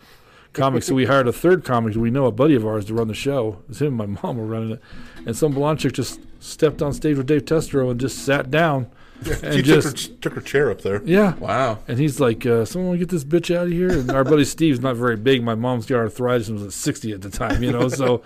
comic, so we hired a third comic. We know a buddy of ours to run the show. It was him and my mom were running it, and some blonde chick just stepped on stage with Dave Testero and just sat down. And she just took her took her chair up there. yeah, Wow. and he's like, uh, "Someone want to get this bitch out of here." And our buddy Steve's not very big. My mom's got arthritis and was at sixty at the time, you know. So,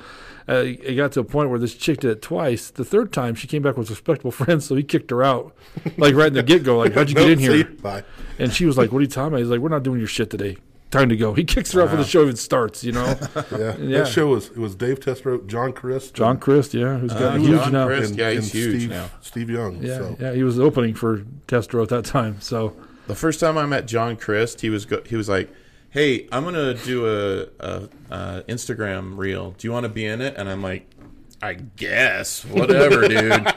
Uh, it got to a point where this chick did it twice. The third time, she came back with respectable friends, so he kicked her out, like right in the get go. Like, how'd you get Nope, in here? see? Bye. And she was like, "What are you talking about?" He's like, "We're not doing your shit today. Time to go." He kicks her out before the show even starts. You know, Yeah. Yeah. That show was it was Dave Testro, John Crist, John Crist, yeah, who's got Uh, huge John now. Crist. and, Yeah, he's and huge Steve, now. Steve Young. Yeah, so. yeah, he was opening for Testro at that time. So The first time I met John Crist, he was go- he was like, "Hey, I'm gonna do a, a, a Instagram reel. Do you want to be in it?" And I'm like, "I guess, whatever, dude."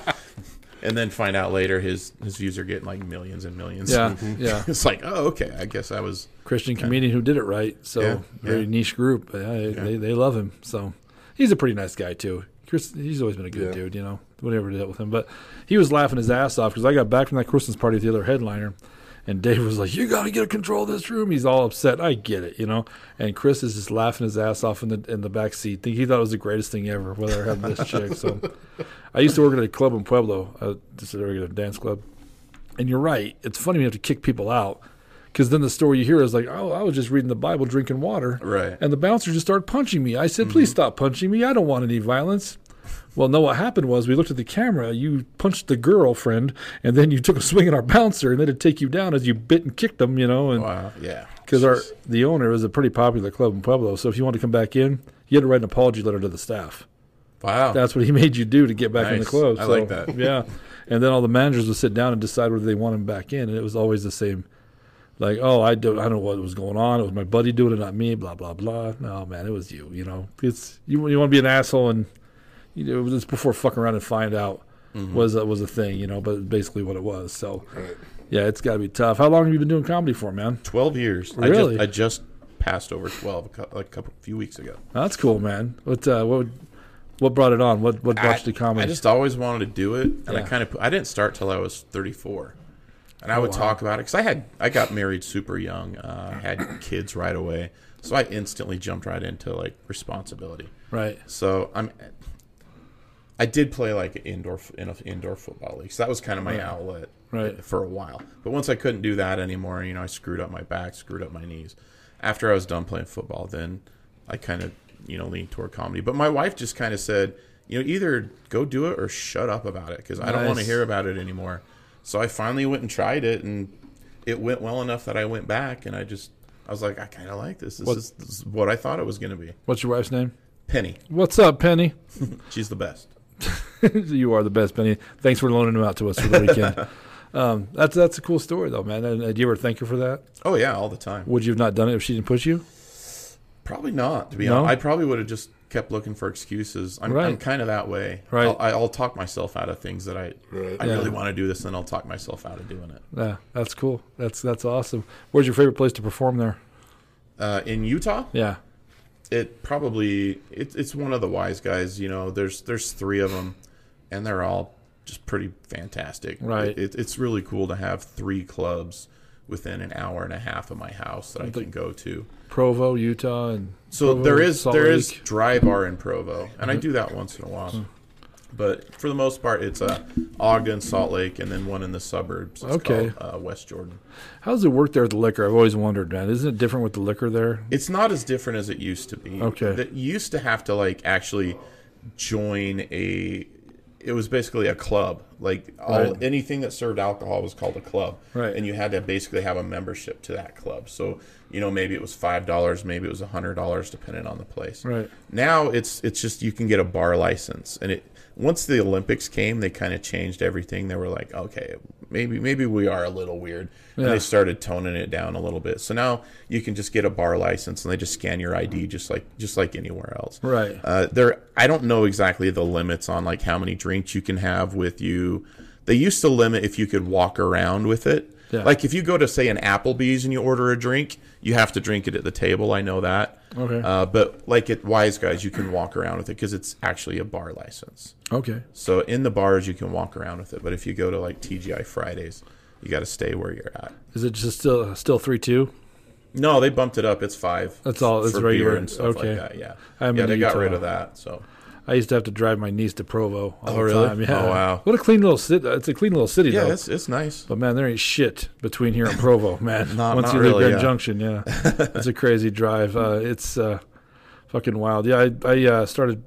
And then find out later his his views are getting like millions and millions. yeah, yeah, it's like, oh, okay. I guess I was. Christian comedian who did it right. So Yeah, very yeah. niche group. Yeah, They they love him. So he's a pretty nice guy too. Chris, he's always been a good dude. You know, whatever dealt with him. But he was laughing his ass off because I got back from that Christmas party with the other headliner. And Dave was like, "You got to get control of this room." He's all upset. I get it, you know. And Chris is just laughing his ass off in the in the back seat. Think he thought it was the greatest thing ever. Whether I having this chick. So, I used to work at a club in Pueblo, uh, just a regular dance club. And you're right. It's funny when you have to kick people out because then the story you hear is like, "Oh, I was just reading the Bible, drinking water, Right. and the bouncer just started punching me." I said, "Please stop punching me. I don't want any violence." Well, no, what happened was we looked at the camera. You punched the girlfriend, and then you took a swing at our bouncer, and then to take you down as you bit and kicked them, you know. And Wow. Yeah. because our the owner is a pretty popular club in Pueblo, so if you wanted to come back in, you had to write an apology letter to the staff. Wow. That's what he made you do to get back in the Nice. club. I like that. Yeah, and then all the managers would sit down and decide whether they want him back in, and it was always the same. Like, oh, I don't, I don't know what was going on. It was my buddy doing it, not me. Blah blah blah. No, man, it was you. You know, it's you. You want to be an asshole, and you know, it was before fucking around and find out Mm-hmm. was was a thing. You know, but basically what it was. So, Right. yeah, it's got to be tough. How long have you been doing comedy for, man? Twelve years. Really? I just, I just passed over twelve a cou- like a couple few weeks ago. That's cool, man. What uh, what what brought it on? What what brought you to comedy? I just always wanted to do it, and I kind of I didn't start till I was 34, and I Oh, would wow. talk about it because I had I got married super young, uh, had kids right away, so I instantly jumped right into like responsibility. right. So I'm. I did play like indoor in an indoor football league, so that was kind of my Right. outlet Right. for a while. But once I couldn't do that anymore, you know, I screwed up my back, screwed up my knees. After I was done playing football, then I kind of you know leaned toward comedy. But my wife just kind of said, you know, either go do it or shut up about it because I don't want to hear about it anymore. So I finally went and tried it, and it went well enough that I went back, and I just I was like, I kind of like this. This, What- is, this is what I thought it was going to be. What's your wife's name? Penny, What's up, Penny? she's the best. you are the best, Penny. Thanks for loaning them out to us for the weekend. um, that's that's a cool story, though, man. And, uh, do you ever thank her for that? Oh yeah, all the time. Would you have not done it if she didn't push you? Probably not. To be No? honest, I probably would have just kept looking for excuses. I'm, I'm kind of that way. Right. I'll, I'll talk myself out of things that I Right. I Yeah. really want to do this, and I'll talk myself out of doing it. Yeah, that's cool. That's that's awesome. Where's your favorite place to perform there? Uh, in Utah, Yeah, it probably it, it's one of the Wiseguys. You know, there's there's three of them, and they're all just pretty fantastic. Right. It, it, it's really cool to have three clubs within an hour and a half of my house that I can go to. Provo, Utah, and So Provo, there is Salt there is Lake. dry bar in Provo, and I do that once in a while. But for the most part, it's uh, Ogden, Salt Lake, and then one in the suburbs. It's Okay. called, uh, West Jordan. How does it work there with the liquor? I've always wondered, man. Isn't it different with the liquor there? It's not as different as it used to be. Okay. That you used to have to like actually join a. It was basically a club. Like all Right. anything that served alcohol was called a club. Right. And you had to basically have a membership to that club. So you know maybe it was five dollars, maybe it was a hundred dollars, depending on the place. Right. Now it's it's just you can get a bar license, and it once the Olympics came, they kind of changed everything. They were like, okay, maybe maybe we are a little weird, and they started toning it down a little bit. So now you can just get a bar license, and they just scan your ID just like just like anywhere else. Right. Uh, there, I don't know exactly the limits on like how many drinks you can have with you. They used to limit if you could walk around with it. Yeah. Like if you go to say an Applebee's and you order a drink, you have to drink it at the table. I know that. Okay. Uh, but like at Wiseguys, you can walk around with it because it's actually a bar license. Okay. So in the bars, you can walk around with it. But if you go to like TGI Fridays, you got to stay where you're at. Is it just still still three two? No, they bumped it up. It's five. That's all- it's regular. and stuff Okay. like that. Yeah, yeah. They got rid of that. So I used to have to drive my niece to Provo. All Oh, the really? Time. Yeah. Oh, wow. What a clean little city. It's a clean little city, yeah, though. it's it's nice. But man, there ain't shit between here and Provo, man. Not- Once not you really, leave Grand yeah. Junction, yeah, it's a crazy drive. Uh, it's uh, fucking wild. Yeah, I, I uh, started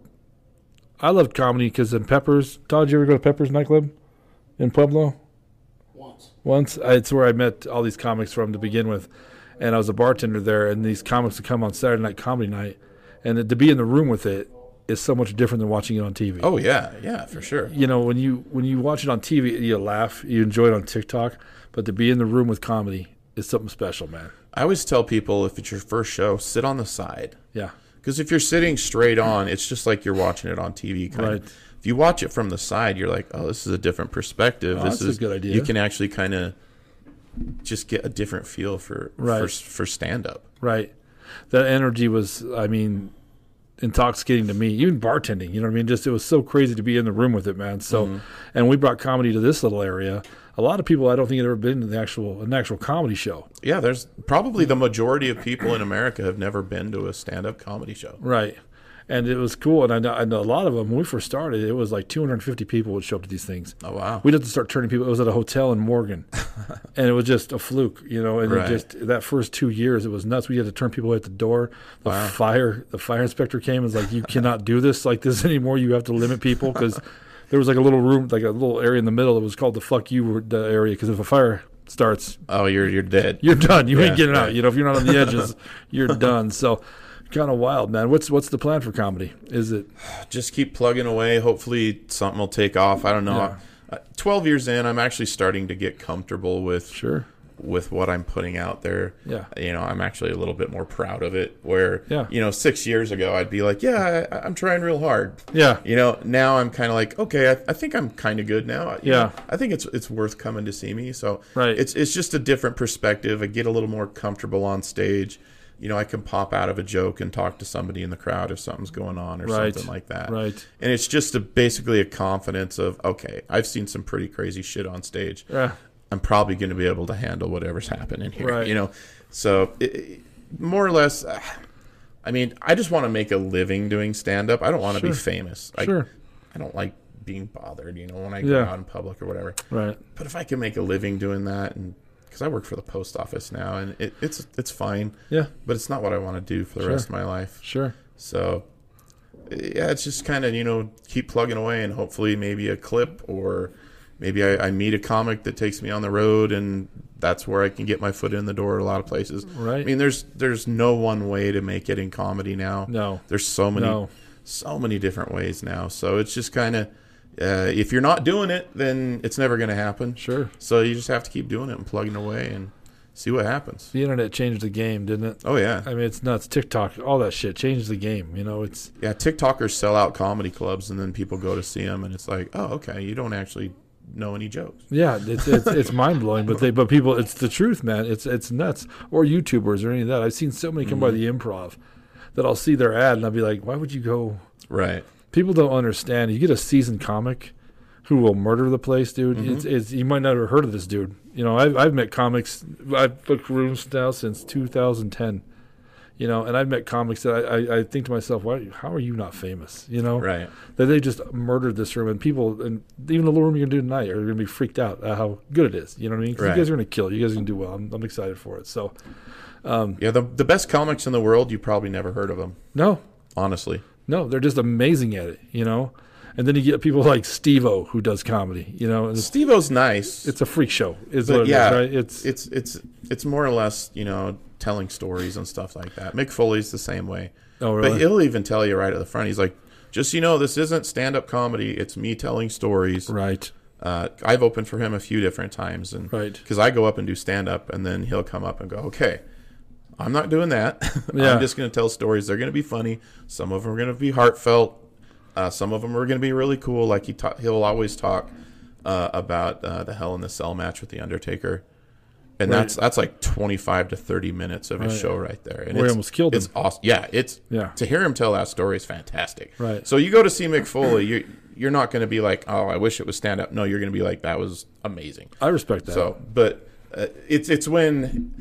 I loved comedy because in Peppers. Todd, did you ever go to Peppers nightclub in Pueblo? Once. Once I- it's where I met all these comics from to begin with, and I was a bartender there. And these comics would come on Saturday night comedy night, and to be in the room with it is so much different than watching it on TV. Oh yeah, yeah, for sure. you know when you when you watch it on TV, you laugh, you enjoy it on TikTok, but to be in the room with comedy is something special, man. I always tell people if it's your first show, sit on the side. Yeah, Because if you're sitting straight on, it's just like you're watching it on TV. Kind Right. of. If you watch it from the side, you're like, oh, this is a different perspective. Oh, this that's a good idea. You can actually kind of just get a different feel for Right. for, for stand up. right. That energy was, I mean, intoxicating to me. Even bartending, you know what I mean? Just it was so crazy to be in the room with it, man. So, Mm-hmm. and we brought comedy to this little area. A lot of people I don't think had ever been to the actual an actual comedy show. Yeah, there's probably the majority of people in America have never been to a stand up comedy show. Right. And it was cool, and I know, I know a lot of them. When we first started, it was like 250 people would show up to these things. Oh wow. We'd have to start turning people. It was at a hotel in Morgan, and it was just a fluke, you know. And Right. it just that first two years, it was nuts. We had to turn people at the door. The Wow. fire, the fire inspector came and was like, "You cannot do this like this anymore. You have to limit people because there was like a little room, like a little area in the middle that was called the fuck you area. Because if a fire starts, oh, you're you're dead. you're done. You Yeah, ain't getting out. You know, if you're not on the edges, you're done. So, kind of wild, man. What's what's the plan for comedy? Is it just keep plugging away. Hopefully, something will take off. I don't know. Yeah. Uh, Twelve years in, I'm actually starting to get comfortable with sure? with what I'm putting out there. Yeah. You know, I'm actually a little bit more proud of it. Where, Yeah. you know, six years ago, I'd be like, yeah, I, I'm trying real hard. Yeah, You know, now I'm kind of like, okay, I, I think I'm kind of good now. You Yeah. know, I think it's it's worth coming to see me. So Right. it's it's just a different perspective. I get a little more comfortable on stage. You know, I can pop out of a joke and talk to somebody in the crowd if something's going on or Right. something like that. Right. And it's just a, basically a confidence of, okay, I've seen some pretty crazy shit on stage. yeah, I'm probably going to be able to handle whatever's happening here. Right. You know, so it, more or less. I mean, I just want to make a living doing stand up. I don't want to Sure. be famous. I, Sure. I don't like being bothered. You know, when I go Yeah. out in public or whatever. right. But if I can make a living doing that, and because I work for the post office now, and it, it's it's fine, Yeah, but it's not what I want to do for the Sure. rest of my life. sure. So, yeah, it's just kind of you know keep plugging away, and hopefully maybe a clip or maybe I, I meet a comic that takes me on the road, and that's where I can get my foot in the door at a lot of places. Right. I mean, there's there's no one way to make it in comedy now. No. There's so many No. so many different ways now. So it's just kind of uh, if you're not doing it, then it's never going to happen. Sure. So you just have to keep doing it and plugging away and see what happens. The internet changed the game, didn't it? Oh yeah, I mean, it's nuts. TikTok, all that shit changed the game. You know, it's Yeah, TikTokers sell out comedy clubs, and then people go to see them, and it's like, oh, okay, you don't actually know any jokes. yeah, it's it's, it's mind blowing. But they, but people, it's the truth, man. It's it's nuts. Or YouTubers or any of that. I've seen so many come by the improv that I'll see their ad and I'll be like, why would you go? Right. People don't understand. You get a seasoned comic who will murder the place, dude. Mm-hmm. It's, it's you might not have heard of this dude. You know, I've I've met comics. I've booked rooms now since 2010. You know, and I've met comics that I, I, I think to myself, why? How are you not famous? You know, Right. that they just murdered this room, and people, and even the little room you're gonna do tonight, are gonna be freaked out at how good it is. You know what I mean? Right. You guys are gonna kill. You guys are gonna do well. I'm, I'm excited for it. So, um, Yeah, the the best comics in the world, you probably never heard of them, no, honestly. No, they're just amazing at it. You know, and then you get people like Steve-O who does comedy. You know, Steve-O's nice. it's a freak show. Is but what it is, yeah, right? It's it's it's it's more or less, you know, telling stories and stuff like that. Mick Foley's the same way. oh really? But he'll even tell you right at the front. He's like, just so you know, this isn't stand-up comedy. It's me telling stories. right, Uh, I've opened for him a few different times, and Right. because I go up and do stand up, and then he'll come up and go, "Okay, I'm not doing that. Yeah. I'm just going to tell stories. They're going to be funny. Some of them are going to be heartfelt. Uh, some of them are going to be really cool. Like he ta- he'll always talk uh, about uh, the Hell in the Cell match with the Undertaker." And Right. that's that's like twenty five to thirty minutes of his Right. show right there. And Where he it's, almost killed It's him. awesome. Yeah, it's Yeah. To hear him tell that story is fantastic. Right. So you go to see Mick Foley, you you're not going to be like, oh, I wish it was stand up. No, you're going to be like, that was amazing. I respect that. So, but uh, it's it's when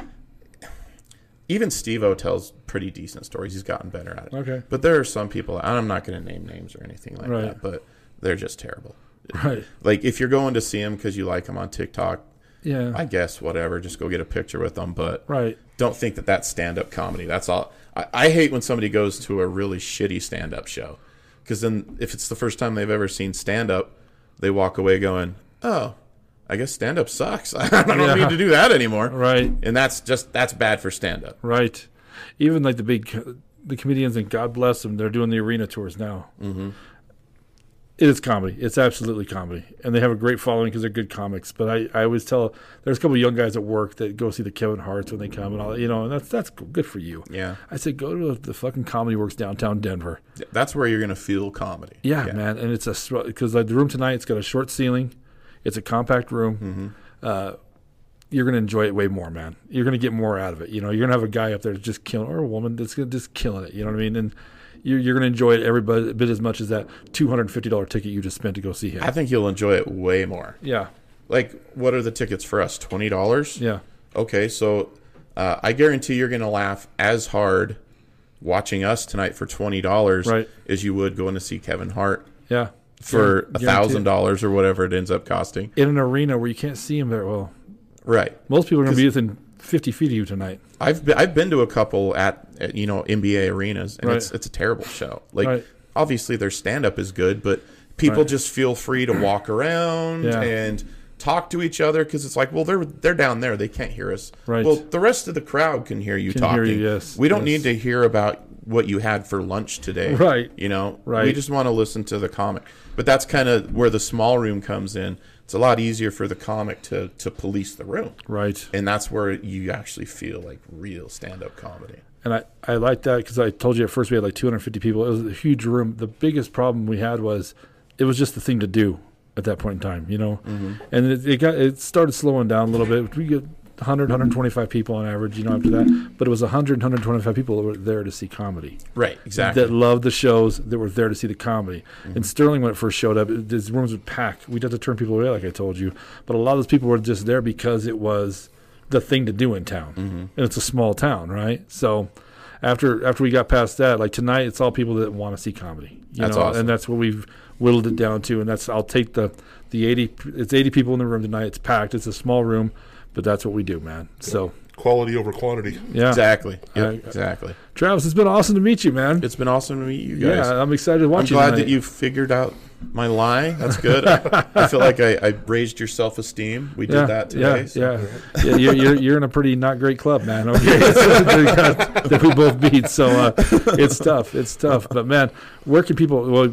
even Steve-O tells pretty decent stories. He's gotten better at it. Okay. But there are some people. I'm not going to name names or anything like Right. that, but they're just terrible. right, Like if you're going to see him because you like him on TikTok, yeah, I guess whatever. Just go get a picture with them, but right, don't think that that's stand-up comedy. That's all. I, I hate when somebody goes to a really shitty stand-up show because then if it's the first time they've ever seen stand up, they walk away going, "Oh, I guess stand up sucks. I don't Yeah. need to do that anymore." Right. And that's just that's bad for stand up. Right. Even like the big the comedians and God bless them, they're doing the arena tours now. Mm-hmm. It is comedy. It's absolutely comedy, and they have a great following because they're good comics. But I, I always tell there's a couple of young guys at work that go see the Kevin Harts when they come and all you know, and that's that's good for you. Yeah. I said go to the fucking Comedy Works downtown Denver. That's where you're gonna feel comedy. Yeah, man, and it's a because like the room tonight, it's got a short ceiling, it's a compact room. Uh, you're gonna enjoy it way more, man. You're gonna get more out of it. You know, you're gonna have a guy up there that's just killing, or a woman that's gonna just killing it. You know what I mean? And you're, you're gonna enjoy it every bit, bit as much as that two hundred fifty dollar ticket you just spent to go see him. I think you'll enjoy it way more. yeah, Like, what are the tickets for us? Twenty dollars. yeah, Okay, so uh, I guarantee you're gonna laugh as hard watching us tonight for twenty dollars Right. as you would going to see Kevin Hart yeah. For a thousand dollars or whatever it ends up costing. in an arena where you can't see him very well. Right. Most people are gonna be within fifty feet of you tonight. I've been, I've been to a couple at, at you know NBA arenas, and Right. it's it's a terrible show. Like Right. obviously their stand up is good, but people Right. just feel free to walk around Yeah. and talk to each other because it's like, well, they're they're down there, they can't hear us. Right. Well, the rest of the crowd can hear you Can talking. hear you, yes, We don't yes. need to hear about what you had for lunch today. Right. You know. Right. We just want to listen to the comic. But that's kind of where the small room comes in. It's a lot easier for the comic to to police the room Right. and that's where you actually feel like real stand-up comedy And I, I like that because I told you at first we had like 250 people. It was a huge room. The biggest problem we had was it was just the thing to do at that point in time, you know. Mm-hmm. And it, it got it started slowing down a little bit. We get 100, 125 people on average, you know, after that. But it was 100, 125 people that were there to see comedy. right exactly That loved the shows, that were there to see the comedy. And mm-hmm. Sterling, when it first showed up, it, these rooms would pack. We'd have to turn people away, like I told you. But a lot of those people were just there because it was the thing to do in town, mm-hmm. and it's a small town, right? So after after we got past that, like tonight, it's all people that want to see comedy. You That's know, awesome. and that's what we've whittled it down to. And that's I'll take the the eighty. It's eighty people in the room tonight. It's packed. It's a small room, but that's what we do, man. So Quality over quantity. yeah, exactly Yep, I- exactly Travis, it's been awesome to meet you, man. it's been awesome to meet you guys Yeah, I'm excited to watch you. i'm you glad tonight. that you figured out my lie that's good I, I feel like I, I raised your self-esteem we did yeah, that today Yeah, so- yeah, yeah. You're, you're you're in a pretty not great club, man. Okay, that we both beat, so uh, it's tough. It's tough. But man, where can people? Well,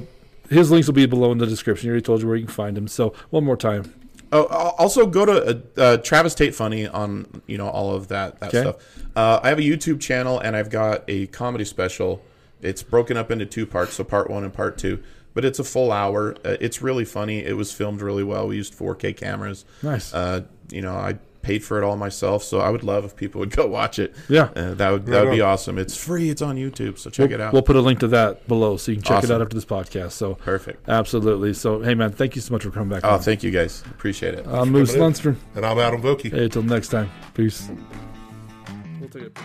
his links will be below in the description. He already told you where you can find him. So one more time. Oh, also go to uh, uh, Travis Tate Funny on you know all of that that Okay. stuff. Uh, I have a YouTube channel and I've got a comedy special. It's broken up into two parts, so part one and part two. But it's a full hour. Uh, it's really funny. It was filmed really well. We used 4K cameras. Nice. Uh, you know, I paid for it all myself, so I would love if people would go watch it. Yeah. uh, that would that would be on. awesome. It's free. It's on YouTube, so check We'll, it out. we'll put a link to that below, so you can check it Awesome. out after this podcast. So Perfect. absolutely. So hey, man, thank you so much for coming back. Oh, on. thank you guys. Appreciate it. I'm Moose. Lundstrom. And I'm Adam Vokey. Hey, until next time. Peace. We'll take it.